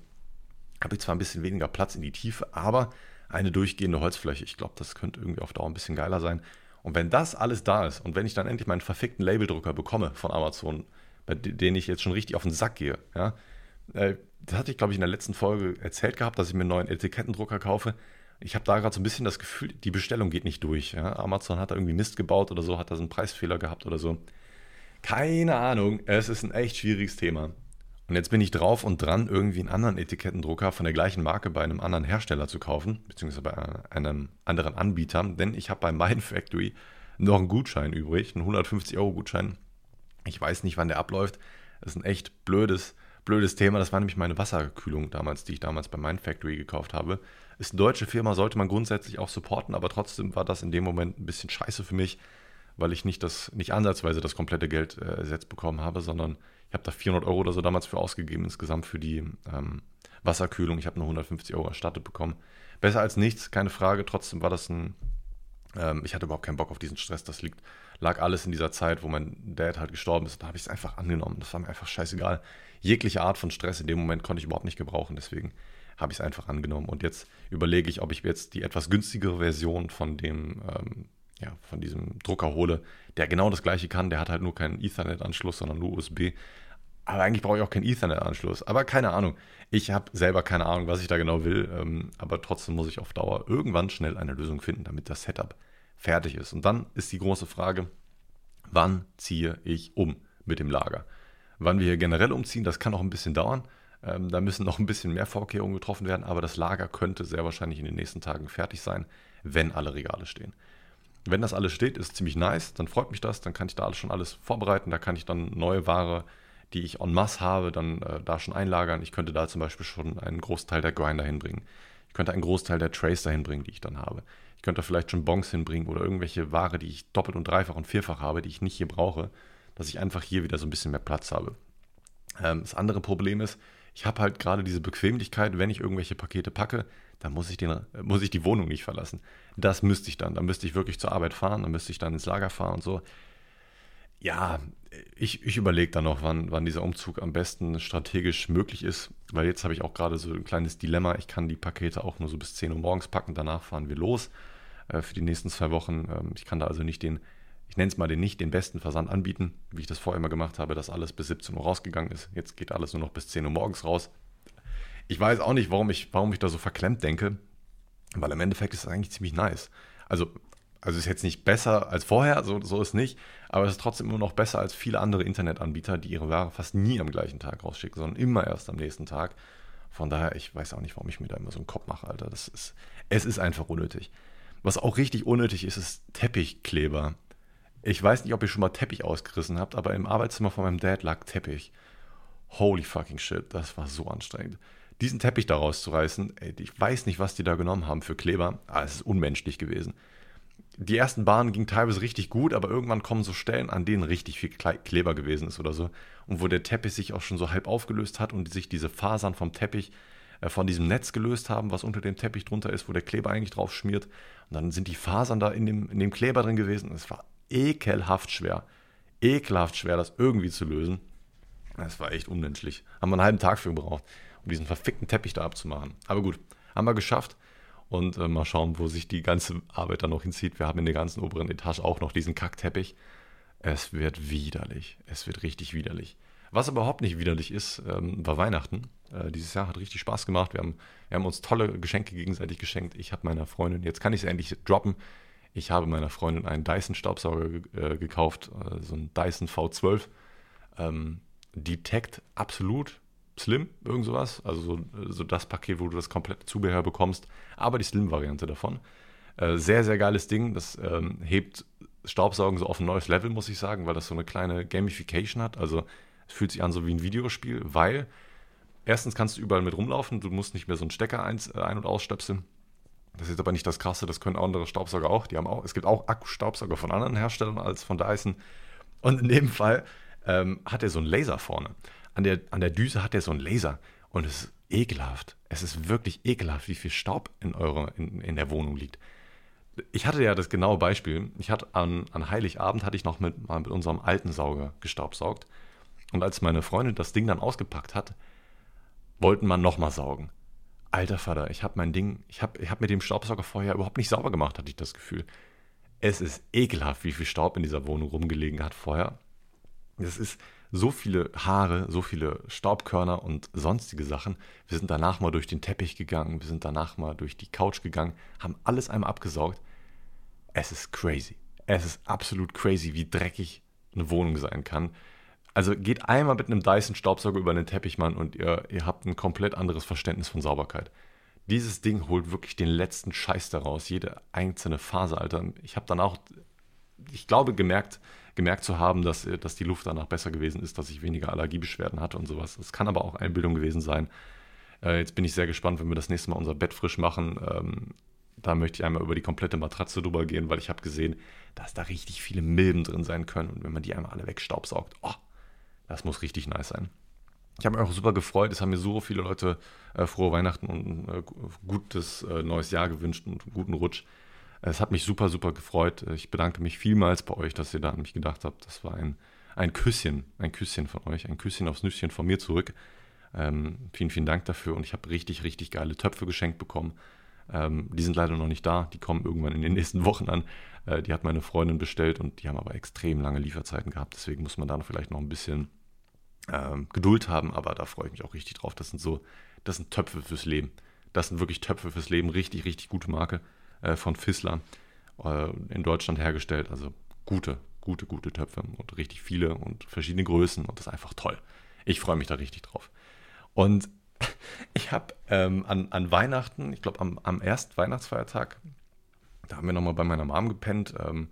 A: habe ich zwar ein bisschen weniger Platz in die Tiefe, aber eine durchgehende Holzfläche. Ich glaube, das könnte irgendwie auf Dauer ein bisschen geiler sein. Und wenn das alles da ist und wenn ich dann endlich meinen verfickten Labeldrucker bekomme von Amazon, bei denen ich jetzt schon richtig auf den Sack gehe, ja, äh, das hatte ich, glaube ich, in der letzten Folge erzählt gehabt, dass ich mir einen neuen Etikettendrucker kaufe. Ich habe da gerade so ein bisschen das Gefühl, die Bestellung geht nicht durch. Ja? Amazon hat da irgendwie Mist gebaut oder so, hat da so einen Preisfehler gehabt oder so. Keine Ahnung, es ist ein echt schwieriges Thema. Und jetzt bin ich drauf und dran, irgendwie einen anderen Etikettendrucker von der gleichen Marke bei einem anderen Hersteller zu kaufen, beziehungsweise bei einem anderen Anbieter, denn ich habe bei Mind Factory noch einen Gutschein übrig, einen 150-Euro-Gutschein. Ich weiß nicht, wann der abläuft. Das ist ein echt blödes, blödes Thema. Das war nämlich meine Wasserkühlung damals, die ich damals bei Mind Factory gekauft habe. Ist eine deutsche Firma, sollte man grundsätzlich auch supporten, aber trotzdem war das in dem Moment ein bisschen scheiße für mich, weil ich nicht das, nicht ansatzweise das komplette Geld äh, ersetzt bekommen habe, sondern ich habe da 400 Euro oder so damals für ausgegeben, insgesamt für die ähm, Wasserkühlung. Ich habe nur 150 Euro erstattet bekommen. Besser als nichts, keine Frage. Trotzdem war das ein. Ähm, ich hatte überhaupt keinen Bock auf diesen Stress. Das liegt, lag alles in dieser Zeit, wo mein Dad halt gestorben ist. Da habe ich es einfach angenommen. Das war mir einfach scheißegal. Jegliche Art von Stress in dem Moment konnte ich überhaupt nicht gebrauchen. Deswegen habe ich es einfach angenommen. Und jetzt überlege ich, ob ich jetzt die etwas günstigere Version von dem ähm, ja, von diesem Drucker hole, der genau das gleiche kann. Der hat halt nur keinen Ethernet-Anschluss, sondern nur USB. Aber eigentlich brauche ich auch keinen Ethernet-Anschluss. Aber keine Ahnung. Ich habe selber keine Ahnung, was ich da genau will. Ähm, aber trotzdem muss ich auf Dauer irgendwann schnell eine Lösung finden, damit das Setup fertig ist. Und dann ist die große Frage, wann ziehe ich um mit dem Lager? Wann wir hier generell umziehen, das kann auch ein bisschen dauern. Ähm, da müssen noch ein bisschen mehr Vorkehrungen getroffen werden, aber das Lager könnte sehr wahrscheinlich in den nächsten Tagen fertig sein, wenn alle Regale stehen. Wenn das alles steht, ist ziemlich nice, dann freut mich das, dann kann ich da alles schon alles vorbereiten, da kann ich dann neue Ware, die ich en masse habe, dann äh, da schon einlagern. Ich könnte da zum Beispiel schon einen Großteil der Grinder hinbringen. Ich könnte einen Großteil der Trays dahin bringen, die ich dann habe. Ich könnte vielleicht schon Bonks hinbringen oder irgendwelche Ware, die ich doppelt und dreifach und vierfach habe, die ich nicht hier brauche, dass ich einfach hier wieder so ein bisschen mehr Platz habe. Ähm, das andere Problem ist, ich habe halt gerade diese Bequemlichkeit, wenn ich irgendwelche Pakete packe, dann muss ich, den, muss ich die Wohnung nicht verlassen. Das müsste ich dann. Dann müsste ich wirklich zur Arbeit fahren, dann müsste ich dann ins Lager fahren und so. Ja, ich, ich überlege dann noch, wann, wann dieser Umzug am besten strategisch möglich ist, weil jetzt habe ich auch gerade so ein kleines Dilemma. Ich kann die Pakete auch nur so bis 10 Uhr morgens packen, danach fahren wir los äh, für die nächsten zwei Wochen. Ähm, ich kann da also nicht den, ich nenne es mal den nicht den besten Versand anbieten, wie ich das vorher immer gemacht habe, dass alles bis 17 Uhr rausgegangen ist. Jetzt geht alles nur noch bis 10 Uhr morgens raus ich weiß auch nicht, warum ich, warum ich da so verklemmt denke, weil im Endeffekt ist es eigentlich ziemlich nice. Also, also ist jetzt nicht besser als vorher, so, so ist nicht, aber es ist trotzdem immer noch besser als viele andere Internetanbieter, die ihre Ware fast nie am gleichen Tag rausschicken, sondern immer erst am nächsten Tag. Von daher, ich weiß auch nicht, warum ich mir da immer so einen Kopf mache, Alter. Das ist, es ist einfach unnötig. Was auch richtig unnötig ist, ist Teppichkleber. Ich weiß nicht, ob ihr schon mal Teppich ausgerissen habt, aber im Arbeitszimmer von meinem Dad lag Teppich. Holy fucking shit, das war so anstrengend diesen Teppich da rauszureißen, ich weiß nicht, was die da genommen haben für Kleber, aber es ist unmenschlich gewesen. die ersten Bahnen gingen teilweise richtig gut, aber irgendwann kommen so Stellen, an denen richtig viel Kleber gewesen ist oder so. Und wo der Teppich sich auch schon so halb aufgelöst hat und sich diese Fasern vom Teppich äh, von diesem Netz gelöst haben, was unter dem Teppich drunter ist, wo der Kleber eigentlich drauf schmiert. Und dann sind die Fasern da in dem, in dem Kleber drin gewesen. Es war ekelhaft schwer. Ekelhaft schwer, das irgendwie zu lösen. Das war echt unmenschlich. Haben wir einen halben Tag für gebraucht, um diesen verfickten Teppich da abzumachen. Aber gut, haben wir geschafft und äh, mal schauen, wo sich die ganze Arbeit dann noch hinzieht. Wir haben in der ganzen oberen Etage auch noch diesen Kackteppich. Es wird widerlich. Es wird richtig widerlich. Was überhaupt nicht widerlich ist, ähm, war Weihnachten. Äh, dieses Jahr hat richtig Spaß gemacht. Wir haben, wir haben uns tolle Geschenke gegenseitig geschenkt. Ich habe meiner Freundin, jetzt kann ich es endlich droppen, ich habe meiner Freundin einen Dyson-Staubsauger äh, gekauft, äh, so einen Dyson V12. Ähm, Detect absolut Slim, irgend sowas. Also so, so, das Paket, wo du das komplette Zubehör bekommst, aber die Slim-Variante davon. Äh, sehr, sehr geiles Ding. Das ähm, hebt Staubsaugen so auf ein neues Level, muss ich sagen, weil das so eine kleine Gamification hat. Also es fühlt sich an so wie ein Videospiel, weil erstens kannst du überall mit rumlaufen, du musst nicht mehr so einen Stecker ein-, äh, ein und ausstöpseln. Das ist aber nicht das Krasse, das können andere Staubsauger auch. Die haben auch, es gibt auch Akkustaubsauger von anderen Herstellern als von Dyson. Und in dem Fall ähm, hat er so einen Laser vorne an der, an der Düse hat er so einen Laser und es ist ekelhaft. Es ist wirklich ekelhaft, wie viel Staub in, eure, in, in der Wohnung liegt. Ich hatte ja das genaue Beispiel. Ich hatte an, an Heiligabend hatte ich noch mit, mal mit unserem alten Sauger gestaubsaugt. Und als meine Freundin das Ding dann ausgepackt hat, wollten wir nochmal saugen. Alter Vater, ich habe mein Ding, ich habe ich hab mit dem Staubsauger vorher überhaupt nicht sauber gemacht, hatte ich das Gefühl. Es ist ekelhaft, wie viel Staub in dieser Wohnung rumgelegen hat vorher. Das ist, so viele Haare, so viele Staubkörner und sonstige Sachen. Wir sind danach mal durch den Teppich gegangen, wir sind danach mal durch die Couch gegangen, haben alles einmal abgesaugt. Es ist crazy. Es ist absolut crazy, wie dreckig eine Wohnung sein kann. Also geht einmal mit einem Dyson-Staubsauger über den Teppichmann und ihr, ihr habt ein komplett anderes Verständnis von Sauberkeit. Dieses Ding holt wirklich den letzten Scheiß daraus, jede einzelne Phase, Alter. Ich habe dann auch, ich glaube, gemerkt, gemerkt zu haben, dass, äh, dass die Luft danach besser gewesen ist, dass ich weniger Allergiebeschwerden hatte und sowas. Das kann aber auch Einbildung gewesen sein. Äh, jetzt bin ich sehr gespannt, wenn wir das nächste Mal unser Bett frisch machen. Ähm, da möchte ich einmal über die komplette Matratze drüber gehen, weil ich habe gesehen, dass da richtig viele Milben drin sein können. Und wenn man die einmal alle wegstaubsaugt, oh, das muss richtig nice sein. Ich habe mich auch super gefreut. Es haben mir so viele Leute äh, frohe Weihnachten und äh, gutes äh, neues Jahr gewünscht und einen guten Rutsch. Es hat mich super, super gefreut. Ich bedanke mich vielmals bei euch, dass ihr da an mich gedacht habt. Das war ein, ein Küsschen, ein Küsschen von euch, ein Küsschen aufs Nüsschen von mir zurück. Ähm, vielen, vielen Dank dafür und ich habe richtig, richtig geile Töpfe geschenkt bekommen. Ähm, die sind leider noch nicht da, die kommen irgendwann in den nächsten Wochen an. Äh, die hat meine Freundin bestellt und die haben aber extrem lange Lieferzeiten gehabt. Deswegen muss man da vielleicht noch ein bisschen ähm, Geduld haben, aber da freue ich mich auch richtig drauf. Das sind so, das sind Töpfe fürs Leben. Das sind wirklich Töpfe fürs Leben, richtig, richtig gute Marke äh, von Fissler äh, in Deutschland hergestellt. Also gute, gute, gute Töpfe und richtig viele und verschiedene Größen und das ist einfach toll. Ich freue mich da richtig drauf. Und ich habe ähm, an, an Weihnachten, ich glaube am, am ersten Weihnachtsfeiertag, da haben wir nochmal bei meiner Mom gepennt ähm,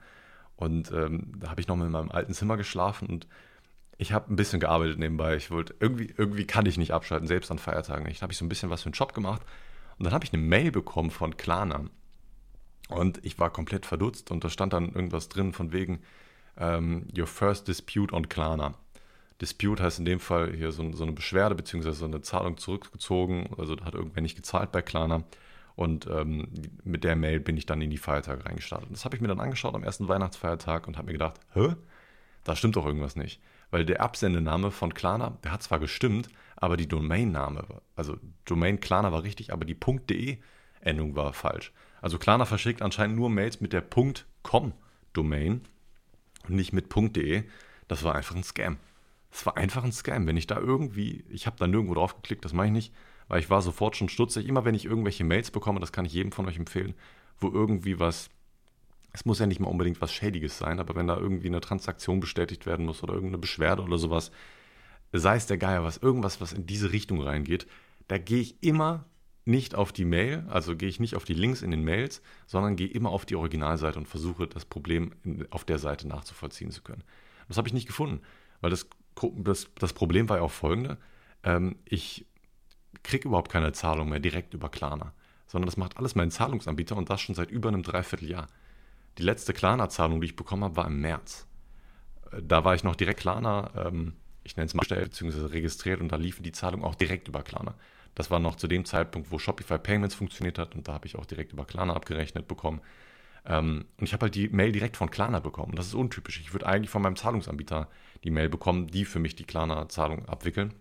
A: und ähm, da habe ich nochmal in meinem alten Zimmer geschlafen und ich habe ein bisschen gearbeitet nebenbei. Ich wollte irgendwie, irgendwie kann ich nicht abschalten, selbst an Feiertagen nicht. Da habe ich so ein bisschen was für einen Job gemacht und dann habe ich eine Mail bekommen von Klarna. Und ich war komplett verdutzt und da stand dann irgendwas drin von wegen ähm, Your first dispute on Klarna. Dispute heißt in dem Fall hier so, so eine Beschwerde bzw. so eine Zahlung zurückgezogen. Also da hat irgendwer nicht gezahlt bei Klarna. Und ähm, mit der Mail bin ich dann in die Feiertage reingestartet. Das habe ich mir dann angeschaut am ersten Weihnachtsfeiertag und habe mir gedacht, hä? Da stimmt doch irgendwas nicht. Weil der Absendename von Klarna, der hat zwar gestimmt, aber die Domainname, also Domain Klarna war richtig, aber die .de-Endung war falsch. Also Klarna verschickt anscheinend nur Mails mit der .com-Domain und nicht mit .de. Das war einfach ein Scam. Das war einfach ein Scam. Wenn ich da irgendwie, ich habe da nirgendwo drauf geklickt, das mache ich nicht, weil ich war sofort schon stutzig. Immer wenn ich irgendwelche Mails bekomme, das kann ich jedem von euch empfehlen, wo irgendwie was, es muss ja nicht mal unbedingt was Schädiges sein, aber wenn da irgendwie eine Transaktion bestätigt werden muss oder irgendeine Beschwerde oder sowas, sei es der Geier was, irgendwas, was in diese Richtung reingeht, da gehe ich immer nicht auf die Mail, also gehe ich nicht auf die Links in den Mails, sondern gehe immer auf die Originalseite und versuche das Problem auf der Seite nachzuvollziehen zu können. Das habe ich nicht gefunden, weil das, das, das Problem war ja auch folgende. Ähm, ich kriege überhaupt keine Zahlung mehr direkt über Klarna, sondern das macht alles mein Zahlungsanbieter und das schon seit über einem Dreivierteljahr. die letzte Klarna-Zahlung, die ich bekommen habe, war im März. Äh, da war ich noch direkt Klarna, ähm, ich nenne es mal bestellt bzw. registriert und da liefen die Zahlungen auch direkt über Klarna. Das war noch zu dem Zeitpunkt, wo Shopify Payments funktioniert hat und da habe ich auch direkt über Klarna abgerechnet bekommen. Ähm, und ich habe halt die Mail direkt von Klarna bekommen. Das ist untypisch. Ich würde eigentlich von meinem Zahlungsanbieter die Mail bekommen, die für mich die Klarna-Zahlung abwickeln.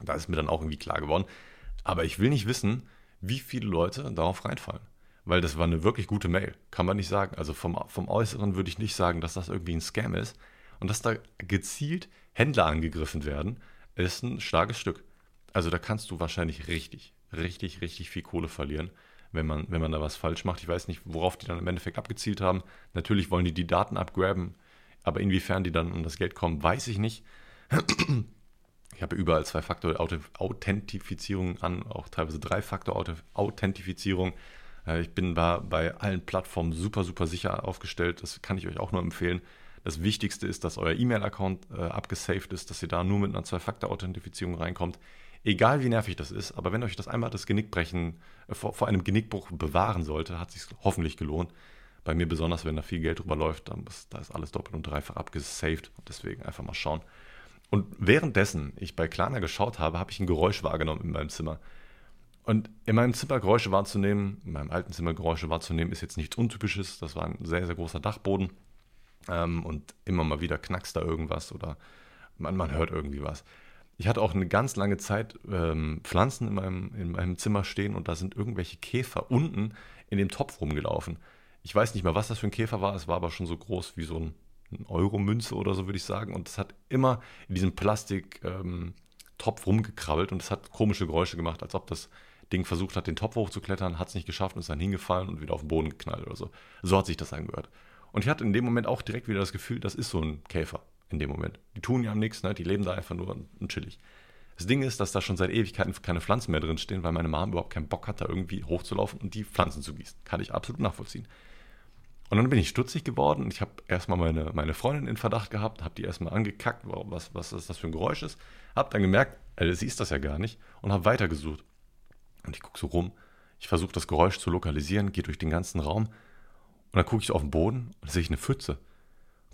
A: Da ist mir dann auch irgendwie klar geworden. Aber ich will nicht wissen, wie viele Leute darauf reinfallen. Weil das war eine wirklich gute Mail, kann man nicht sagen. Also vom, vom Äußeren würde ich nicht sagen, dass das irgendwie ein Scam ist. Und dass da gezielt Händler angegriffen werden, ist ein starkes Stück. Also da kannst du wahrscheinlich richtig, richtig, richtig viel Kohle verlieren, wenn man, wenn man da was falsch macht. Ich weiß nicht, worauf die dann im Endeffekt abgezielt haben. Natürlich wollen die die Daten abgraben, aber inwiefern die dann um das Geld kommen, weiß ich nicht. Ich habe überall Zwei-Faktor-Authentifizierung an, auch teilweise Drei-Faktor-Authentifizierung. Äh, ich bin bei allen Plattformen super, super sicher aufgestellt. Das kann ich euch auch nur empfehlen. Das Wichtigste ist, dass euer E-Mail-Account äh, abgesaved ist, dass ihr da nur mit einer Zwei-Faktor-Authentifizierung reinkommt. Egal wie nervig das ist, aber wenn euch das einmal das Genickbrechen äh, vor, vor, einem Genickbruch bewahren sollte, hat sich hoffentlich gelohnt. Bei mir besonders, wenn da viel Geld drüber läuft, dann ist, da ist alles doppelt und dreifach abgesaved. Deswegen einfach mal schauen. Und währenddessen ich bei Klarna geschaut habe, habe ich ein Geräusch wahrgenommen in meinem Zimmer. Und in meinem Zimmer Geräusche wahrzunehmen, in meinem alten Zimmer Geräusche wahrzunehmen, ist jetzt nichts Untypisches. Das war ein sehr, sehr großer Dachboden. Ähm, und immer mal wieder knackst da irgendwas oder man, man hört irgendwie was. Ich hatte auch eine ganz lange Zeit ähm, Pflanzen in meinem, in meinem Zimmer stehen und da sind irgendwelche Käfer unten in dem Topf rumgelaufen. Ich weiß nicht mehr, was das für ein Käfer war, es war aber schon so groß wie so ein, ein Euro-Münze oder so, würde ich sagen. Und es hat immer in diesem Plastik-Topf ähm, rumgekrabbelt und es hat komische Geräusche gemacht, als ob das Ding versucht hat, den Topf hochzuklettern, hat es nicht geschafft und ist dann hingefallen und wieder auf den Boden geknallt oder so. So hat sich das angehört. Und ich hatte in dem Moment auch direkt wieder das Gefühl, das ist so ein Käfer in dem Moment. Die tun ja nichts, ne? die leben da einfach nur und chillig. Das Ding ist, dass da schon seit Ewigkeiten keine Pflanzen mehr drin stehen, weil meine Mom überhaupt keinen Bock hat, da irgendwie hochzulaufen und die Pflanzen zu gießen. Kann ich absolut nachvollziehen. Und dann bin ich stutzig geworden und ich habe erstmal meine, meine Freundin in Verdacht gehabt, habe die erstmal angekackt, was, was das für ein Geräusch ist. Habe dann gemerkt, äh, sie ist das ja gar nicht und habe weitergesucht. Und ich gucke so rum, ich versuche das Geräusch zu lokalisieren, gehe durch den ganzen Raum und dann gucke ich auf den Boden und sehe ich eine Pfütze.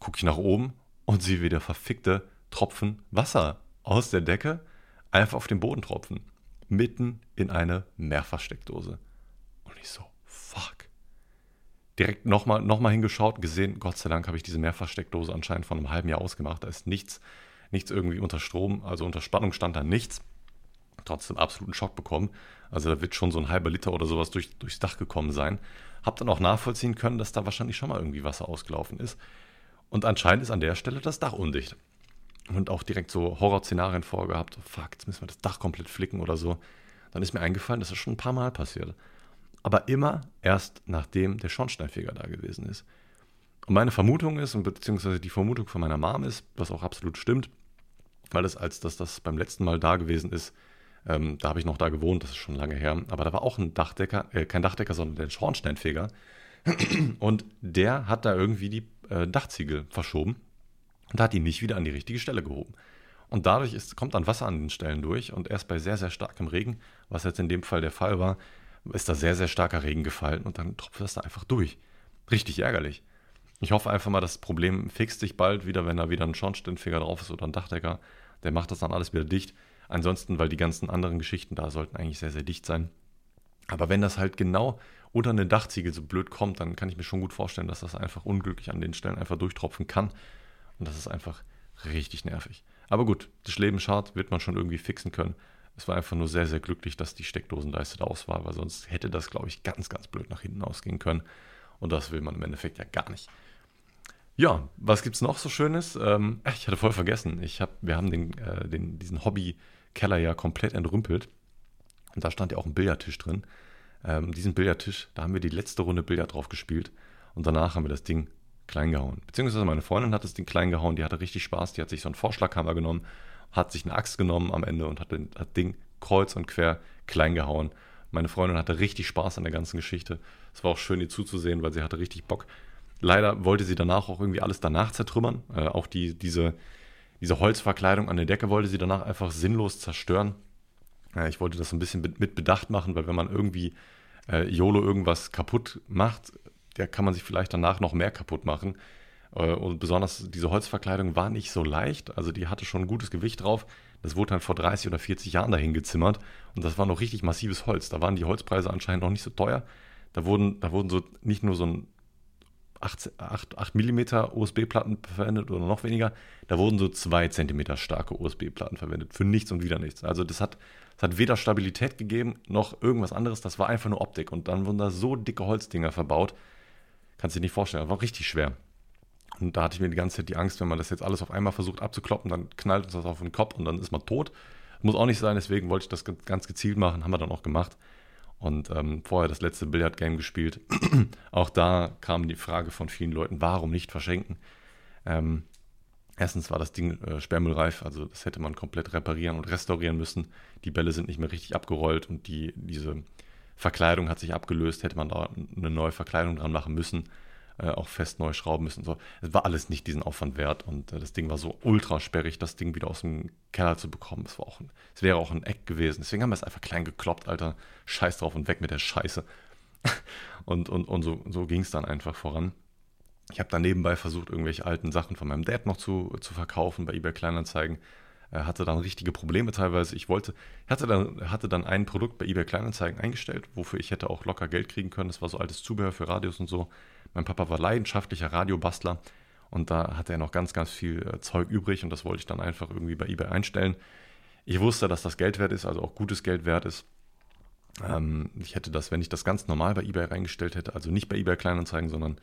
A: Gucke ich nach oben und sehe wieder verfickte Tropfen Wasser aus der Decke einfach auf den Boden tropfen. Mitten in eine Mehrfachsteckdose. Und ich so, fuck. Direkt nochmal noch mal hingeschaut, gesehen, Gott sei Dank habe ich diese Mehrfachsteckdose anscheinend vor einem halben Jahr ausgemacht. Da ist nichts, nichts irgendwie unter Strom, also unter Spannung stand da nichts. Trotzdem absoluten Schock bekommen. Also da wird schon so ein halber Liter oder sowas durch, durchs Dach gekommen sein. Hab dann auch nachvollziehen können, dass da wahrscheinlich schon mal irgendwie Wasser ausgelaufen ist. Und anscheinend ist an der Stelle das Dach undicht. Und auch direkt so Horrorszenarien vorgehabt, fuck, jetzt müssen wir das Dach komplett flicken oder so. Dann ist mir eingefallen, das ist schon ein paar Mal passiert. Aber immer erst nachdem der Schornsteinfeger da gewesen ist. Und meine Vermutung ist, beziehungsweise die Vermutung von meiner Mom ist, was auch absolut stimmt, weil es als dass das beim letzten Mal da gewesen ist, ähm, da habe ich noch da gewohnt, das ist schon lange her. Aber da war auch ein Dachdecker, äh, kein Dachdecker, sondern der Schornsteinfeger. Und der hat da irgendwie die äh, Dachziegel verschoben und hat die nicht wieder an die richtige Stelle gehoben. Und dadurch ist, kommt dann Wasser an den Stellen durch und erst bei sehr, sehr starkem Regen, was jetzt in dem Fall der Fall war, ist da sehr, sehr starker Regen gefallen und dann tropft das da einfach durch. Richtig ärgerlich. Ich hoffe einfach mal, das Problem fixt sich bald wieder, wenn da wieder ein Schornsteinfeger drauf ist oder ein Dachdecker. Der macht das dann alles wieder dicht. Ansonsten, weil die ganzen anderen Geschichten da sollten eigentlich sehr, sehr dicht sein. Aber wenn das halt genau unter eine Dachziegel so blöd kommt, dann kann ich mir schon gut vorstellen, dass das einfach unglücklich an den Stellen einfach durchtropfen kann. Und das ist einfach richtig nervig. Aber gut, das Leben schart wird man schon irgendwie fixen können. Es war einfach nur sehr, sehr glücklich, dass die Steckdosenleiste da aus war, weil sonst hätte das, glaube ich, ganz, ganz blöd nach hinten ausgehen können. Und das will man im Endeffekt ja gar nicht. Ja, was gibt es noch so Schönes? Ähm, ich hatte voll vergessen. Ich hab, wir haben den, äh, den, diesen Hobby-Keller ja komplett entrümpelt. Und da stand ja auch ein Billardtisch drin. Ähm, diesen Billardtisch, da haben wir die letzte Runde Billard drauf gespielt. Und danach haben wir das Ding klein gehauen. Beziehungsweise meine Freundin hat das Ding klein gehauen, die hatte richtig Spaß. Die hat sich so einen Vorschlaghammer genommen, hat sich eine Axt genommen am Ende und hat das Ding kreuz und quer klein gehauen. Meine Freundin hatte richtig Spaß an der ganzen Geschichte. Es war auch schön, ihr zuzusehen, weil sie hatte richtig Bock. Leider wollte sie danach auch irgendwie alles danach zertrümmern. Äh, auch die, diese, diese Holzverkleidung an der Decke wollte sie danach einfach sinnlos zerstören. Äh, ich wollte das ein bisschen mit Bedacht machen, weil wenn man irgendwie äh, YOLO irgendwas kaputt macht, der kann man sich vielleicht danach noch mehr kaputt machen. Äh, und besonders diese Holzverkleidung war nicht so leicht, also die hatte schon ein gutes Gewicht drauf. Das wurde dann vor 30 oder 40 Jahren dahin gezimmert und das war noch richtig massives Holz. Da waren die Holzpreise anscheinend noch nicht so teuer. Da wurden, da wurden so nicht nur so ein 8, 8, 8 mm USB-Platten verwendet oder noch weniger, da wurden so 2 cm starke USB-Platten verwendet. Für nichts und wieder nichts. Also das hat, das hat weder Stabilität gegeben noch irgendwas anderes. Das war einfach nur Optik. Und dann wurden da so dicke Holzdinger verbaut. Kannst du dir nicht vorstellen. Das war richtig schwer. Und da hatte ich mir die ganze Zeit die Angst, wenn man das jetzt alles auf einmal versucht abzukloppen, dann knallt uns das auf den Kopf und dann ist man tot. Muss auch nicht sein, deswegen wollte ich das ganz gezielt machen, haben wir dann auch gemacht. Und ähm, vorher das letzte Billard-Game gespielt. auch da kam die Frage von vielen Leuten, warum nicht verschenken? Ähm, erstens war das Ding äh, sperrmüllreif, also das hätte man komplett reparieren und restaurieren müssen. Die Bälle sind nicht mehr richtig abgerollt und die, diese Verkleidung hat sich abgelöst, hätte man da eine neue Verkleidung dran machen müssen äh, auch fest neu schrauben müssen. So. Es war alles nicht diesen Aufwand wert und äh, das Ding war so ultra sperrig, das Ding wieder aus dem Keller zu bekommen. Es, war auch ein, es wäre auch ein Eck gewesen. Deswegen haben wir es einfach klein gekloppt, Alter. Scheiß drauf und weg mit der Scheiße. und, und, und so, so ging es dann einfach voran. Ich habe dann nebenbei versucht, irgendwelche alten Sachen von meinem Dad noch zu, zu verkaufen bei eBay Kleinanzeigen. Hatte dann richtige Probleme teilweise. Ich wollte, hatte dann, hatte dann ein Produkt bei eBay Kleinanzeigen eingestellt, wofür ich hätte auch locker Geld kriegen können. Das war so altes Zubehör für Radios und so. Mein Papa war leidenschaftlicher Radiobastler und da hatte er noch ganz, ganz viel äh, Zeug übrig und das wollte ich dann einfach irgendwie bei eBay einstellen. Ich wusste, dass das Geld wert ist, also auch gutes Geld wert ist. Ähm, ich hätte das, wenn ich das ganz normal bei eBay reingestellt hätte, also nicht bei eBay Kleinanzeigen, sondern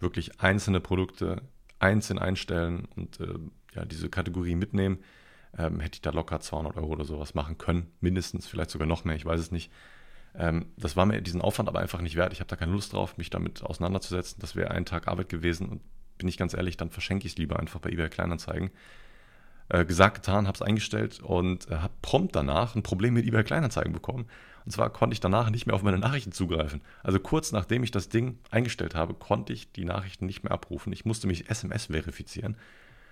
A: wirklich einzelne Produkte einzeln einstellen und äh, ja, diese Kategorie mitnehmen, ähm, hätte ich da locker 200 Euro oder sowas machen können, mindestens, vielleicht sogar noch mehr, ich weiß es nicht. Ähm, das war mir diesen Aufwand aber einfach nicht wert. Ich habe da keine Lust drauf, mich damit auseinanderzusetzen. Das wäre ein Tag Arbeit gewesen und bin ich ganz ehrlich, dann verschenke ich es lieber einfach bei eBay Kleinanzeigen. Äh, gesagt, getan, habe es eingestellt und äh, habe prompt danach ein Problem mit eBay Kleinanzeigen bekommen. Und zwar konnte ich danach nicht mehr auf meine Nachrichten zugreifen. Also kurz nachdem ich das Ding eingestellt habe, konnte ich die Nachrichten nicht mehr abrufen. Ich musste mich SMS verifizieren.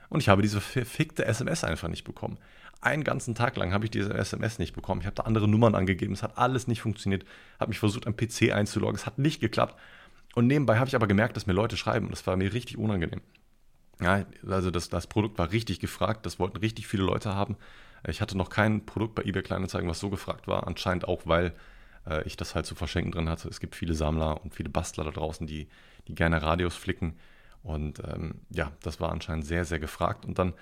A: Und ich habe diese verfickte SMS einfach nicht bekommen. Einen ganzen Tag lang habe ich diese SMS nicht bekommen. Ich habe da andere Nummern angegeben. Es hat alles nicht funktioniert. Habe mich versucht, am PC einzuloggen. Es hat nicht geklappt. Und nebenbei habe ich aber gemerkt, dass mir Leute schreiben. Und das war mir richtig unangenehm. Ja, also das, das Produkt war richtig gefragt. Das wollten richtig viele Leute haben. Ich hatte noch kein Produkt bei eBay Kleinanzeigen, was so gefragt war. Anscheinend auch, weil äh, ich das halt zu verschenken drin hatte. Es gibt viele Sammler und viele Bastler da draußen, die, die gerne Radios flicken. Und ähm, ja, das war anscheinend sehr, sehr gefragt. Und dann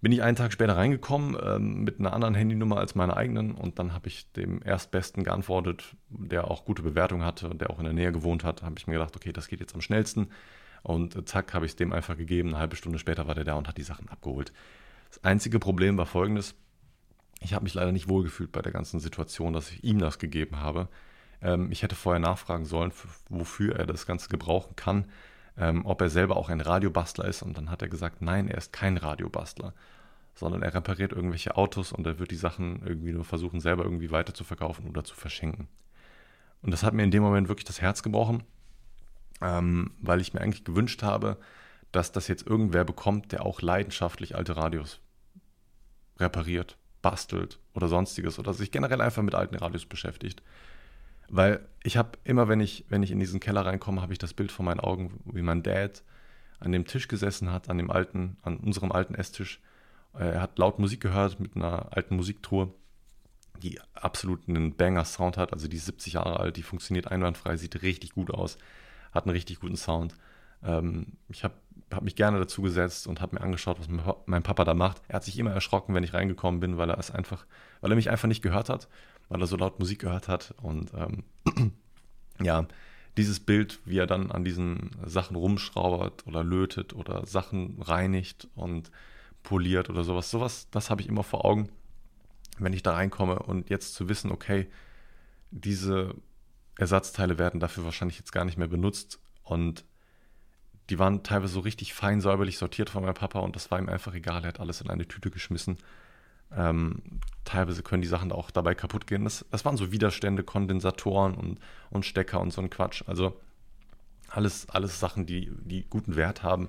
A: bin ich einen Tag später reingekommen ähm, mit einer anderen Handynummer als meiner eigenen und dann habe ich dem Erstbesten geantwortet, der auch gute Bewertung hatte und der auch in der Nähe gewohnt hat. habe ich mir gedacht, okay, das geht jetzt am schnellsten. Und äh, zack, habe ich es dem einfach gegeben. Eine halbe Stunde später war der da und hat die Sachen abgeholt. Das einzige Problem war folgendes. Ich habe mich leider nicht wohlgefühlt bei der ganzen Situation, dass ich ihm das gegeben habe. Ähm, ich hätte vorher nachfragen sollen, wofür er das Ganze gebrauchen kann ähm, ob er selber auch ein Radiobastler ist. Und dann hat er gesagt, nein, er ist kein Radiobastler, sondern er repariert irgendwelche Autos und er wird die Sachen irgendwie nur versuchen, selber irgendwie weiter zu verkaufen oder zu verschenken. Und das hat mir in dem Moment wirklich das Herz gebrochen, ähm, weil ich mir eigentlich gewünscht habe, dass das jetzt irgendwer bekommt, der auch leidenschaftlich alte Radios repariert, bastelt oder sonstiges oder sich generell einfach mit alten Radios beschäftigt. Weil ich habe immer, wenn ich, wenn ich in diesen Keller reinkomme, habe ich das Bild vor meinen Augen, wie mein Dad an dem Tisch gesessen hat, an dem alten, an unserem alten Esstisch. Äh, er hat laut Musik gehört mit einer alten Musiktruhe, die absolut einen Banger-Sound hat. Also die ist 70 Jahre alt, die funktioniert einwandfrei, sieht richtig gut aus, hat einen richtig guten Sound. Ähm, ich habe hab mich gerne dazu gesetzt und habe mir angeschaut, was mein Papa da macht. Er hat sich immer erschrocken, wenn ich reingekommen bin, weil er es einfach, weil er mich einfach nicht gehört hat weil er so laut Musik gehört hat. Und ähm, ja, dieses Bild, wie er dann an diesen Sachen rumschraubert oder lötet oder Sachen reinigt und poliert oder sowas, sowas, das habe ich immer vor Augen, wenn ich da reinkomme und jetzt zu wissen, okay, diese Ersatzteile werden dafür wahrscheinlich jetzt gar nicht mehr benutzt und die waren teilweise so richtig fein säuberlich sortiert von meinem Papa und das war ihm einfach egal, er hat alles in eine Tüte geschmissen ähm, teilweise können die Sachen auch dabei kaputt gehen. Das, das waren so Widerstände, Kondensatoren und, und Stecker und so ein Quatsch. Also alles, alles Sachen, die, die guten Wert haben.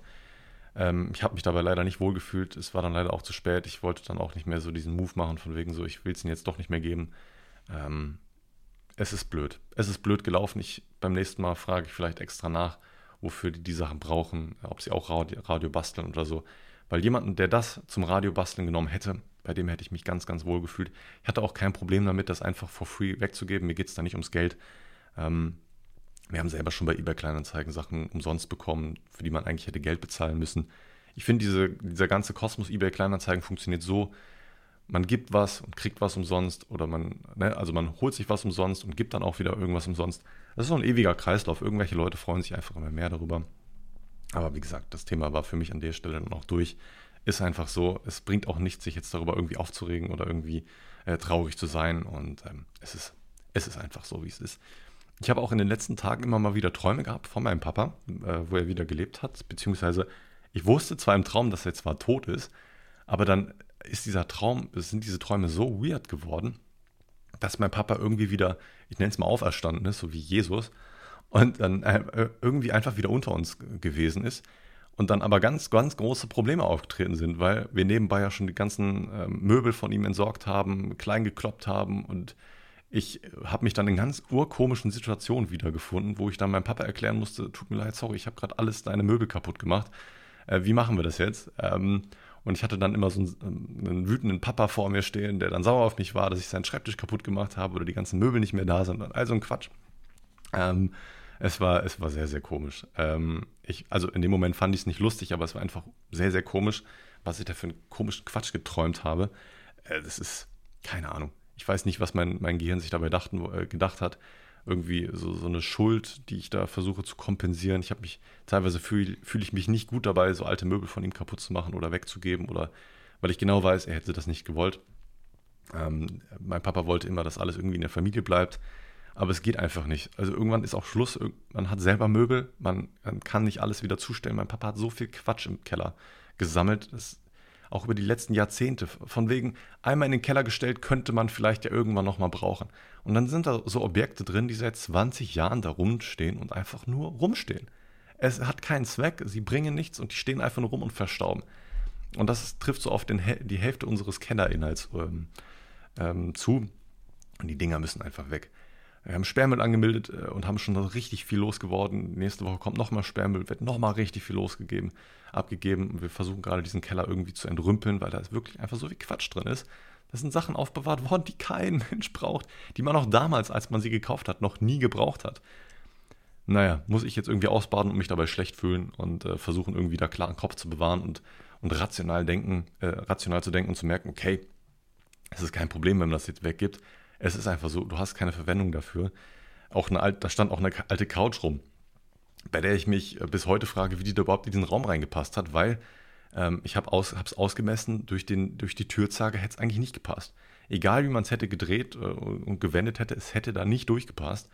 A: Ähm, ich habe mich dabei leider nicht wohlgefühlt. Es war dann leider auch zu spät. Ich wollte dann auch nicht mehr so diesen Move machen, von wegen so, ich will es ihnen jetzt doch nicht mehr geben. Ähm, es ist blöd. Es ist blöd gelaufen. Ich, beim nächsten Mal frage ich vielleicht extra nach, wofür die die Sachen brauchen, ob sie auch Radio, Radio basteln oder so. Weil jemanden, der das zum Radio basteln genommen hätte, bei dem hätte ich mich ganz, ganz wohl gefühlt. Ich hatte auch kein Problem damit, das einfach for free wegzugeben. Mir geht es da nicht ums Geld. Ähm, wir haben selber schon bei eBay Kleinanzeigen Sachen umsonst bekommen, für die man eigentlich hätte Geld bezahlen müssen. Ich finde, diese, dieser ganze Kosmos eBay Kleinanzeigen funktioniert so, man gibt was und kriegt was umsonst oder man, ne, also man holt sich was umsonst und gibt dann auch wieder irgendwas umsonst. Das ist so ein ewiger Kreislauf. Irgendwelche Leute freuen sich einfach immer mehr darüber. Aber wie gesagt, das Thema war für mich an der Stelle dann auch durch. Ist einfach so, es bringt auch nichts, sich jetzt darüber irgendwie aufzuregen oder irgendwie äh, traurig zu sein. Und ähm, es, ist, es ist einfach so, wie es ist. Ich habe auch in den letzten Tagen immer mal wieder Träume gehabt von meinem Papa, äh, wo er wieder gelebt hat. Beziehungsweise ich wusste zwar im Traum, dass er zwar tot ist, aber dann ist dieser Traum, sind diese Träume so weird geworden, dass mein Papa irgendwie wieder, ich nenne es mal auferstanden ist, so wie Jesus, und dann äh, irgendwie einfach wieder unter uns gewesen ist und dann aber ganz, ganz große Probleme aufgetreten sind, weil wir nebenbei ja schon die ganzen äh, Möbel von ihm entsorgt haben, klein gekloppt haben und ich habe mich dann in ganz urkomischen Situationen wiedergefunden, wo ich dann meinem Papa erklären musste, tut mir leid, sorry, ich habe gerade alles deine Möbel kaputt gemacht. Äh, wie machen wir das jetzt? Ähm, und ich hatte dann immer so einen, einen, wütenden Papa vor mir stehen, der dann sauer auf mich war, dass ich seinen Schreibtisch kaputt gemacht habe oder die ganzen Möbel nicht mehr da sind und all so ein Quatsch. Ähm, es, war, es war sehr, sehr komisch. Ähm, ich, also in dem Moment fand ich es nicht lustig, aber es war einfach sehr, sehr komisch, was ich da für einen komischen Quatsch geträumt habe. Äh, das ist keine Ahnung. Ich weiß nicht, was mein, mein Gehirn sich dabei dachten, äh, gedacht hat. Irgendwie so, so eine Schuld, die ich da versuche zu kompensieren. Ich habe mich, teilweise fühle fühl ich mich nicht gut dabei, so alte Möbel von ihm kaputt zu machen oder wegzugeben oder weil ich genau weiß, er hätte das nicht gewollt. Ähm, mein Papa wollte immer, dass alles irgendwie in der Familie bleibt. Aber es geht einfach nicht. Also irgendwann ist auch Schluss. Man hat selber Möbel, man, man kann nicht alles wieder zustellen. Mein Papa hat so viel Quatsch im Keller gesammelt. Das auch über die letzten Jahrzehnte. Von wegen, einmal in den Keller gestellt, könnte man vielleicht ja irgendwann nochmal brauchen. Und dann sind da so Objekte drin, die seit 20 Jahren da rumstehen und einfach nur rumstehen. Es hat keinen Zweck, sie bringen nichts und die stehen einfach nur rum und verstauben. Und das trifft so auf den, die Hälfte unseres Kellerinhalts ähm, ähm, zu. Und die Dinger müssen einfach weg. Wir haben Sperrmüll angemeldet äh, und haben schon richtig viel losgeworden. Nächste Woche kommt nochmal Sperrmüll, wird nochmal richtig viel losgegeben abgegeben. Und wir versuchen gerade diesen Keller irgendwie zu entrümpeln, weil da wirklich einfach so viel Quatsch drin ist. Das sind Sachen aufbewahrt worden, die kein Mensch braucht, die man auch damals, als man sie gekauft hat, noch nie gebraucht hat. Naja, muss ich jetzt irgendwie ausbaden und mich dabei schlecht fühlen und äh, versuchen irgendwie da klaren Kopf zu bewahren und, und rational denken, äh, rational zu denken und zu merken, okay, es ist kein Problem, wenn man das jetzt weggibt. Es ist einfach so, du hast keine Verwendung dafür. Auch eine alte, da stand auch eine alte Couch rum bei der ich mich äh, bis heute frage, wie die da überhaupt in diesen Raum reingepasst hat, weil ähm, ich habe es aus, ausgemessen, durch, den, durch die Türzage hätte es eigentlich nicht gepasst. Egal wie man es hätte gedreht äh, und gewendet hätte, es hätte da nicht durchgepasst.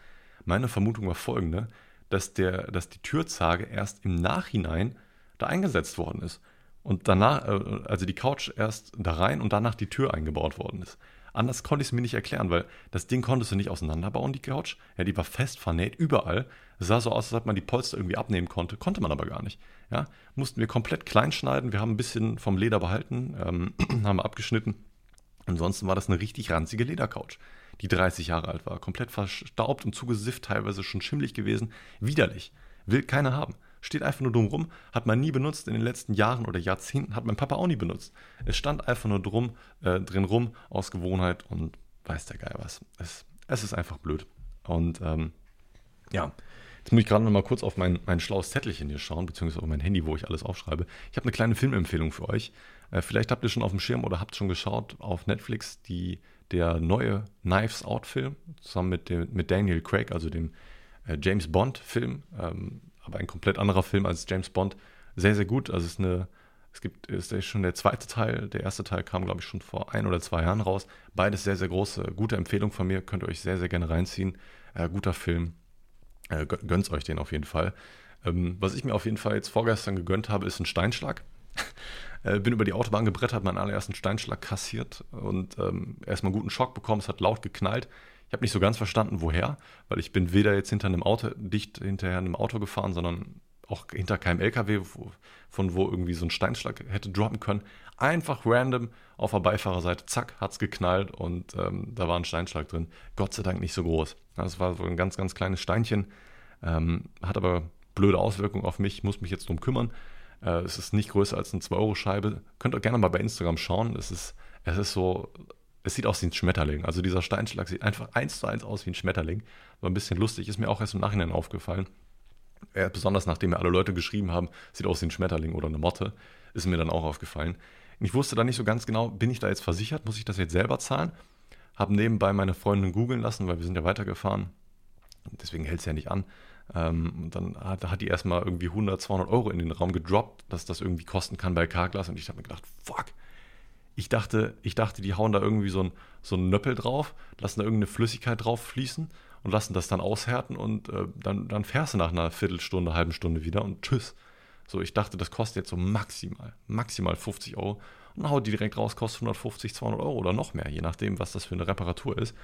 A: Meine Vermutung war folgende, dass, der, dass die Türzage erst im Nachhinein da eingesetzt worden ist. Und danach, äh, also die Couch erst da rein und danach die Tür eingebaut worden ist. Anders konnte ich es mir nicht erklären, weil das Ding konntest du nicht auseinanderbauen, die Couch. Ja, die war fest vernäht, überall. Es sah so aus, als ob man die Polster irgendwie abnehmen konnte. Konnte man aber gar nicht. Ja, mussten wir komplett klein schneiden. Wir haben ein bisschen vom Leder behalten, ähm, haben abgeschnitten. Ansonsten war das eine richtig ranzige Ledercouch, die 30 Jahre alt war. Komplett verstaubt und zugesifft, teilweise schon schimmlig gewesen. Widerlich. Will keiner haben steht einfach nur dumm rum, hat man nie benutzt in den letzten Jahren oder Jahrzehnten, hat mein Papa auch nie benutzt. Es stand einfach nur drum, äh, drin rum aus Gewohnheit und weiß der Geil was. Es, es ist einfach blöd. Und ähm, ja, jetzt muss ich gerade noch mal kurz auf mein, mein schlaues Zettelchen hier schauen, beziehungsweise auf mein Handy, wo ich alles aufschreibe. Ich habe eine kleine Filmempfehlung für euch. Äh, vielleicht habt ihr schon auf dem Schirm oder habt schon geschaut auf Netflix die, der neue Knives Out Film zusammen mit, dem, mit Daniel Craig, also dem äh, James Bond Film. Ähm, aber ein komplett anderer Film als James Bond. Sehr, sehr gut. Also es ist eine, es gibt, ist schon der zweite Teil. Der erste Teil kam, glaube ich, schon vor ein oder zwei Jahren raus. Beides sehr, sehr große, gute Empfehlung von mir. Könnt ihr euch sehr, sehr gerne reinziehen. Äh, guter Film. Äh, gönnt euch den auf jeden Fall. Ähm, was ich mir auf jeden Fall jetzt vorgestern gegönnt habe, ist ein Steinschlag. äh, bin über die Autobahn gebrettert, meinen allerersten Steinschlag kassiert und ähm, erstmal einen guten Schock bekommen. Es hat laut geknallt. Ich habe nicht so ganz verstanden, woher, weil ich bin weder jetzt hinter einem Auto, dicht hinterher einem Auto gefahren, sondern auch hinter keinem LKW, wo, von wo irgendwie so ein Steinschlag hätte droppen können. Einfach random auf der Beifahrerseite, zack, hat es geknallt und ähm, da war ein Steinschlag drin. Gott sei Dank nicht so groß. Das war so ein ganz, ganz kleines Steinchen. Ähm, hat aber blöde Auswirkungen auf mich, muss mich jetzt drum kümmern. Äh, es ist nicht größer als eine 2-Euro-Scheibe. Könnt ihr gerne mal bei Instagram schauen. Es ist, es ist so, es sieht aus wie ein Schmetterling. Also dieser Steinschlag sieht einfach eins zu eins aus wie ein Schmetterling. War ein bisschen lustig, ist mir auch erst im Nachhinein aufgefallen. Äh, besonders nachdem mir alle Leute geschrieben haben, sieht aus wie ein Schmetterling oder eine Motte, ist mir dann auch aufgefallen. Ich wusste dann nicht so ganz genau, bin ich da jetzt versichert, muss ich das jetzt selber zahlen? Habe nebenbei meine Freundin googeln lassen, weil wir sind ja weitergefahren. Deswegen hält es ja nicht an. Ähm, und dann hat, hat die erstmal irgendwie 100, 200 Euro in den Raum gedroppt, dass das irgendwie kosten kann bei Carglass. Und ich habe mir gedacht, fuck. Ich dachte, ich dachte, die hauen da irgendwie so ein, so ein Nöppel drauf, lassen da irgendeine Flüssigkeit drauf fließen und lassen das dann aushärten und äh, dann, dann fährst du nach einer Viertelstunde, halben Stunde wieder und tschüss. So, ich dachte, das kostet jetzt so maximal, maximal 50 Euro. Und dann haut die direkt raus, kostet 150, 200 Euro oder noch mehr, je nachdem, was das für eine Reparatur ist.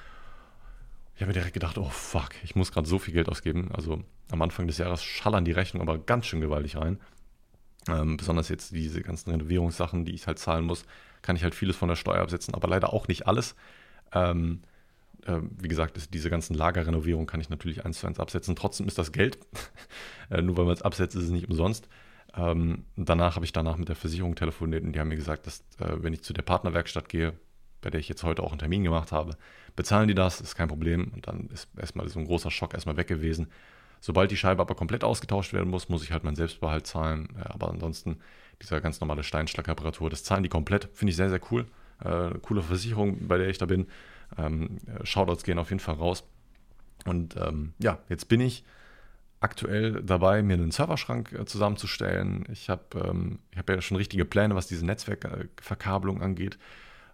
A: Ich habe mir direkt gedacht, oh fuck, ich muss gerade so viel Geld ausgeben. Also am Anfang des Jahres schallern die Rechnungen aber ganz schön gewaltig rein. Ähm, besonders jetzt diese ganzen Renovierungssachen, die ich halt zahlen muss, kann ich halt vieles von der Steuer absetzen, aber leider auch nicht alles. Ähm, äh, wie gesagt, diese ganzen Lagerrenovierungen kann ich natürlich eins zu eins absetzen. Trotzdem ist das Geld, äh, nur weil man es absetzt, ist es nicht umsonst. Ähm, danach habe ich danach mit der Versicherung telefoniert und die haben mir gesagt, dass äh, wenn ich zu der Partnerwerkstatt gehe, bei der ich jetzt heute auch einen Termin gemacht habe, bezahlen die das, ist kein Problem. Und dann ist erstmal so ein großer Schock erstmal weg gewesen. Sobald die Scheibe aber komplett ausgetauscht werden muss, muss ich halt meinen Selbstbehalt zahlen. Ja, aber ansonsten, dieser ganz normale Steinschlagreparatur, das zahlen die komplett. Finde ich sehr, sehr cool. Äh, coole Versicherung, bei der ich da bin. Ähm, Shoutouts gehen auf jeden Fall raus. Und ähm, ja, jetzt bin ich aktuell dabei, mir einen Serverschrank äh, zusammenzustellen. Ich habe ähm, hab ja schon richtige Pläne, was diese Netzwerkverkabelung angeht.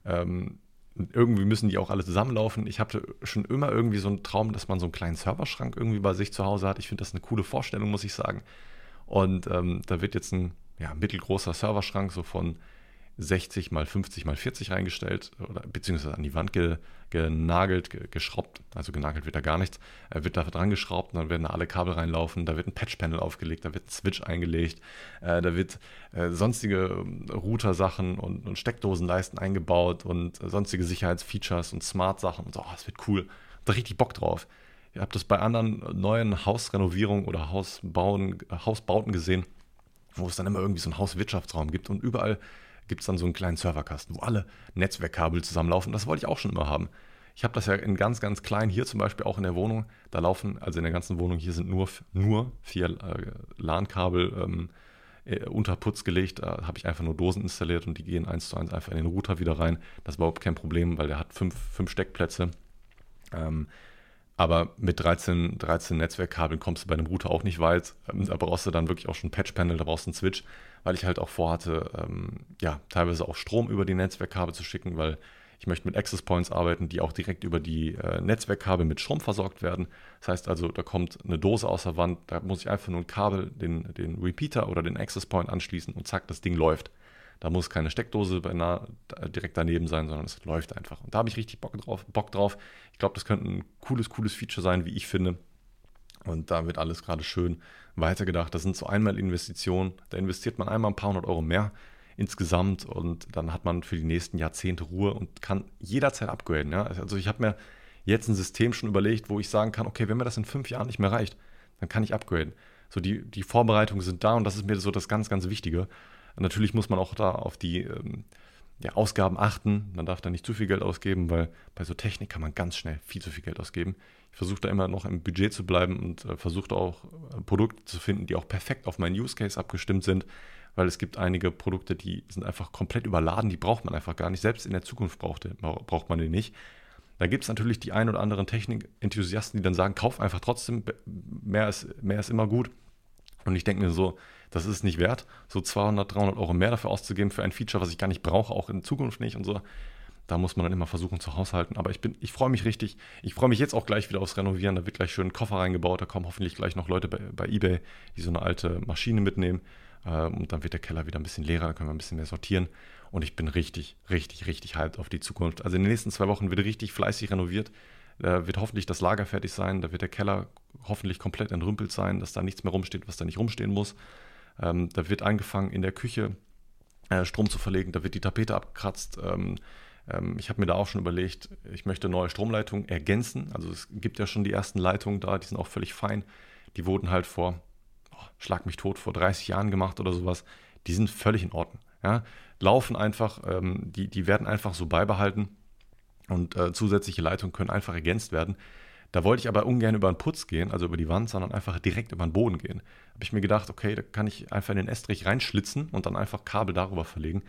A: Ähm, irgendwie müssen die auch alle zusammenlaufen. Ich hatte schon immer irgendwie so einen Traum, dass man so einen kleinen Serverschrank irgendwie bei sich zu Hause hat. Ich finde das eine coole Vorstellung, muss ich sagen. Und ähm, da wird jetzt ein ja, mittelgroßer Serverschrank so von 60 mal 50 mal 40 reingestellt oder beziehungsweise an die Wand ge, genagelt, ge, geschraubt. Also genagelt wird da gar nichts. Er wird da dran geschraubt und dann werden da alle Kabel reinlaufen. Da wird ein Patchpanel aufgelegt, da wird ein Switch eingelegt, äh, da wird äh, sonstige ähm, Router-Sachen und, und, Steckdosenleisten eingebaut und äh, sonstige Sicherheitsfeatures und Smart-Sachen und so. Oh, das wird cool. Da richtig Bock drauf. Ihr habt das bei anderen neuen Hausrenovierungen oder Hausbauen, Hausbauten gesehen, wo es dann immer irgendwie so einen Hauswirtschaftsraum gibt und überall gibt es dann so einen kleinen Serverkasten, wo alle Netzwerkkabel zusammenlaufen. Das wollte ich auch schon immer haben. Ich habe das ja in ganz, ganz klein hier zum Beispiel auch in der Wohnung. Da laufen, also in der ganzen Wohnung hier sind nur, nur vier äh, LAN-Kabel ähm, äh, unter Putz gelegt. Da habe ich einfach nur Dosen installiert und die gehen eins zu eins einfach in den Router wieder rein. Das ist überhaupt kein Problem, weil der hat fünf, fünf Steckplätze. Ähm, aber mit 13, 13 Netzwerkkabeln kommst du bei einem Router auch nicht weit. Ähm, da brauchst du dann wirklich auch schon ein Patch-Panel, da brauchst du einen Switch weil ich halt auch vorhatte, ähm, ja, teilweise auch Strom über die Netzwerkkabel zu schicken, weil ich möchte mit Access Points arbeiten, die auch direkt über die äh, Netzwerkkabel mit Strom versorgt werden. Das heißt also, da kommt eine Dose aus der Wand, da muss ich einfach nur ein Kabel, den, den Repeater oder den Access Point anschließen und zack, das Ding läuft. Da muss keine Steckdose nah, direkt daneben sein, sondern es läuft einfach. Und da habe ich richtig Bock drauf. Bock drauf. Ich glaube, das könnte ein cooles, cooles Feature sein, wie ich finde. Und da wird alles gerade schön weitergedacht. Das sind so einmal Investitionen. Da investiert man einmal ein paar hundert Euro mehr insgesamt und dann hat man für die nächsten Jahrzehnte Ruhe und kann jederzeit upgraden. Ja? Also ich habe mir jetzt ein System schon überlegt, wo ich sagen kann, okay, wenn mir das in fünf Jahren nicht mehr reicht, dann kann ich upgraden. So die, die Vorbereitungen sind da und das ist mir so das ganz, ganz Wichtige. Natürlich muss man auch da auf die ähm, ja, Ausgaben achten. Man darf da nicht zu viel Geld ausgeben, weil bei so Technik kann man ganz schnell viel zu viel Geld ausgeben. Ich versuche da immer noch im Budget zu bleiben und äh, versuche auch äh, Produkte zu finden, die auch perfekt auf meinen Use Case abgestimmt sind, weil es gibt einige Produkte, die sind einfach komplett überladen, die braucht man einfach gar nicht. Selbst in der Zukunft braucht, braucht man die nicht. Da gibt es natürlich die ein oder anderen Technik-Enthusiasten, die dann sagen, kauf einfach trotzdem, mehr ist, mehr ist immer gut. Und ich denke mir so, das ist nicht wert, so 200, 300 Euro mehr dafür auszugeben für ein Feature, was ich gar nicht brauche, auch in Zukunft nicht und so. Da muss man dann immer versuchen zu haushalten. Aber ich ich freue mich richtig. Ich freue mich jetzt auch gleich wieder aufs Renovieren. Da wird gleich schön ein Koffer reingebaut. Da kommen hoffentlich gleich noch Leute bei, bei eBay, die so eine alte Maschine mitnehmen. Ähm, und dann wird der Keller wieder ein bisschen leerer. Da können wir ein bisschen mehr sortieren. Und ich bin richtig, richtig, richtig hyped auf die Zukunft. Also in den nächsten zwei Wochen wird richtig fleißig renoviert. Da wird hoffentlich das Lager fertig sein. Da wird der Keller hoffentlich komplett entrümpelt sein, dass da nichts mehr rumsteht, was da nicht rumstehen muss. Ähm, da wird angefangen in der Küche äh, Strom zu verlegen, da wird die Tapete abgekratzt, ähm, Ähm, ich habe mir da auch schon überlegt, ich möchte neue Stromleitungen ergänzen. Also es gibt ja schon die ersten Leitungen da, die sind auch völlig fein. Die wurden halt vor, oh, schlag mich tot, vor 30 Jahren gemacht oder sowas. Die sind völlig in Ordnung. Ja? Laufen einfach, ähm, die, die werden einfach so beibehalten und äh, zusätzliche Leitungen können einfach ergänzt werden. Da wollte ich aber ungern über den Putz gehen, also über die Wand, sondern einfach direkt über den Boden gehen. Habe ich mir gedacht, okay, da kann ich einfach in den Estrich reinschlitzen und dann einfach Kabel darüber verlegen.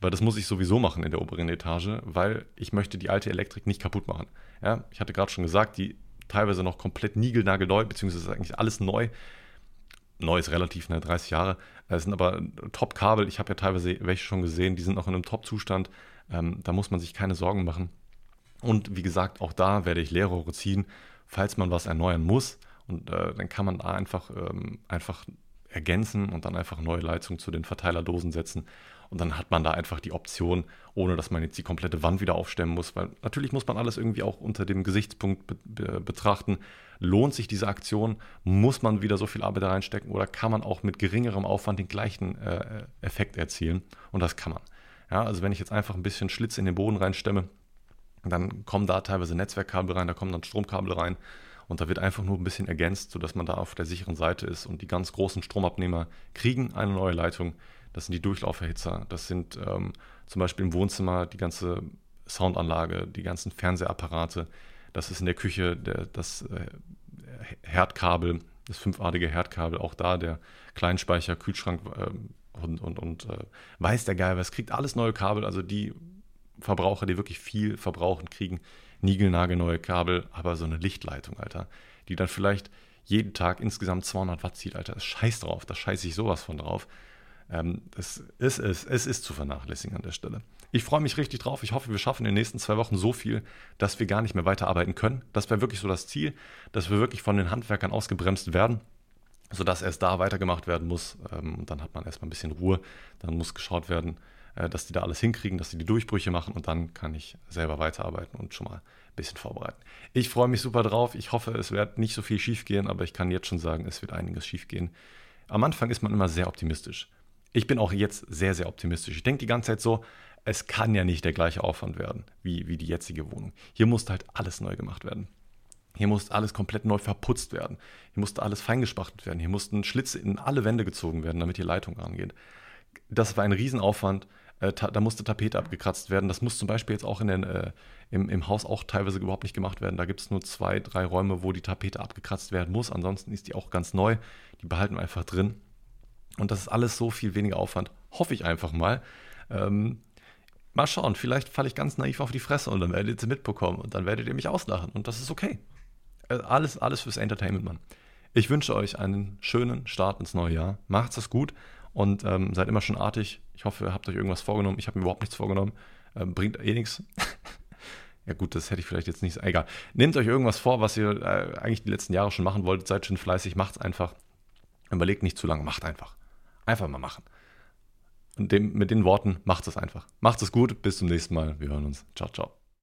A: Weil das muss ich sowieso machen in der oberen Etage, weil ich möchte die alte Elektrik nicht kaputt machen. Ja, ich hatte gerade schon gesagt, die teilweise noch komplett niegelnagelneu, beziehungsweise eigentlich alles neu. Neu ist relativ, ne, 30 Jahre. Es sind aber Top-Kabel. Ich habe ja teilweise welche schon gesehen, die sind noch in einem Top-Zustand. Ähm, da muss man sich keine Sorgen machen. Und wie gesagt, auch da werde ich Leerrohre ziehen, falls man was erneuern muss. Und äh, dann kann man da einfach, ähm, einfach ergänzen und dann einfach neue Leitungen zu den Verteilerdosen setzen. Und dann hat man da einfach die Option, ohne dass man jetzt die komplette Wand wieder aufstemmen muss. Weil natürlich muss man alles irgendwie auch unter dem Gesichtspunkt be be betrachten. Lohnt sich diese Aktion? Muss man wieder so viel Arbeit da reinstecken? Oder kann man auch mit geringerem Aufwand den gleichen äh, Effekt erzielen? Und das kann man. Ja, also wenn ich jetzt einfach ein bisschen Schlitz in den Boden reinstemme, dann kommen da teilweise Netzwerkkabel rein, da kommen dann Stromkabel rein. Und da wird einfach nur ein bisschen ergänzt, sodass man da auf der sicheren Seite ist und die ganz großen Stromabnehmer kriegen eine neue Leitung. Das sind die Durchlauferhitzer, das sind ähm, zum Beispiel im Wohnzimmer die ganze Soundanlage, die ganzen Fernsehapparate, das ist in der Küche der, das äh, Herdkabel, das fünfartige Herdkabel, auch da der Kleinspeicher, Kühlschrank äh, und, und, und äh, weiß der Geil, es kriegt alles neue Kabel, also die Verbraucher, die wirklich viel verbrauchen, kriegen niegelnagelneue Kabel, aber so eine Lichtleitung, Alter, die dann vielleicht jeden Tag insgesamt 200 Watt zieht, Alter. Scheiß drauf, da scheiße ich sowas von drauf. Ähm, das ist, es, es ist zu vernachlässigen an der Stelle. Ich freue mich richtig drauf. Ich hoffe, wir schaffen in den nächsten zwei Wochen so viel, dass wir gar nicht mehr weiterarbeiten können. Das wäre wirklich so das Ziel, dass wir wirklich von den Handwerkern ausgebremst werden, sodass erst da weitergemacht werden muss. Ähm, und dann hat man erstmal ein bisschen Ruhe. Dann muss geschaut werden, dass die da alles hinkriegen, dass sie die Durchbrüche machen und dann kann ich selber weiterarbeiten und schon mal ein bisschen vorbereiten. Ich freue mich super drauf. Ich hoffe, es wird nicht so viel schief gehen, aber ich kann jetzt schon sagen, es wird einiges schief gehen. Am Anfang ist man immer sehr optimistisch. Ich bin auch jetzt sehr, sehr optimistisch. Ich denke die ganze Zeit so, es kann ja nicht der gleiche Aufwand werden wie, wie die jetzige Wohnung. Hier musste halt alles neu gemacht werden. Hier musste alles komplett neu verputzt werden. Hier musste alles feingespachtelt werden. Hier mussten Schlitze in alle Wände gezogen werden, damit die Leitung angeht. Das war ein Riesenaufwand. Äh, da musste Tapete abgekratzt werden. Das muss zum Beispiel jetzt auch in den, äh, im, im Haus auch teilweise überhaupt nicht gemacht werden. Da gibt es nur zwei, drei Räume, wo die Tapete abgekratzt werden muss. Ansonsten ist die auch ganz neu. Die behalten wir einfach drin. Und das ist alles so viel weniger Aufwand. Hoffe ich einfach mal. Ähm, mal schauen, vielleicht falle ich ganz naiv auf die Fresse und dann werdet ihr mitbekommen und dann werdet ihr mich auslachen. Und das ist okay. Äh, alles, alles fürs Entertainment, Mann. Ich wünsche euch einen schönen Start ins neue Jahr. Macht's es gut und ähm, seid immer schon artig. Ich hoffe, ihr habt euch irgendwas vorgenommen. Ich habe mir überhaupt nichts vorgenommen. Ähm, bringt eh nichts. ja gut, das hätte ich vielleicht jetzt nicht. Egal. Nehmt euch irgendwas vor, was ihr äh, eigentlich die letzten Jahre schon machen wolltet. Seid schön fleißig, macht's einfach. Überlegt nicht zu lange, macht einfach. Einfach mal machen. Und dem, mit den Worten, macht es einfach. Macht es gut, bis zum nächsten Mal. Wir hören uns. Ciao, ciao.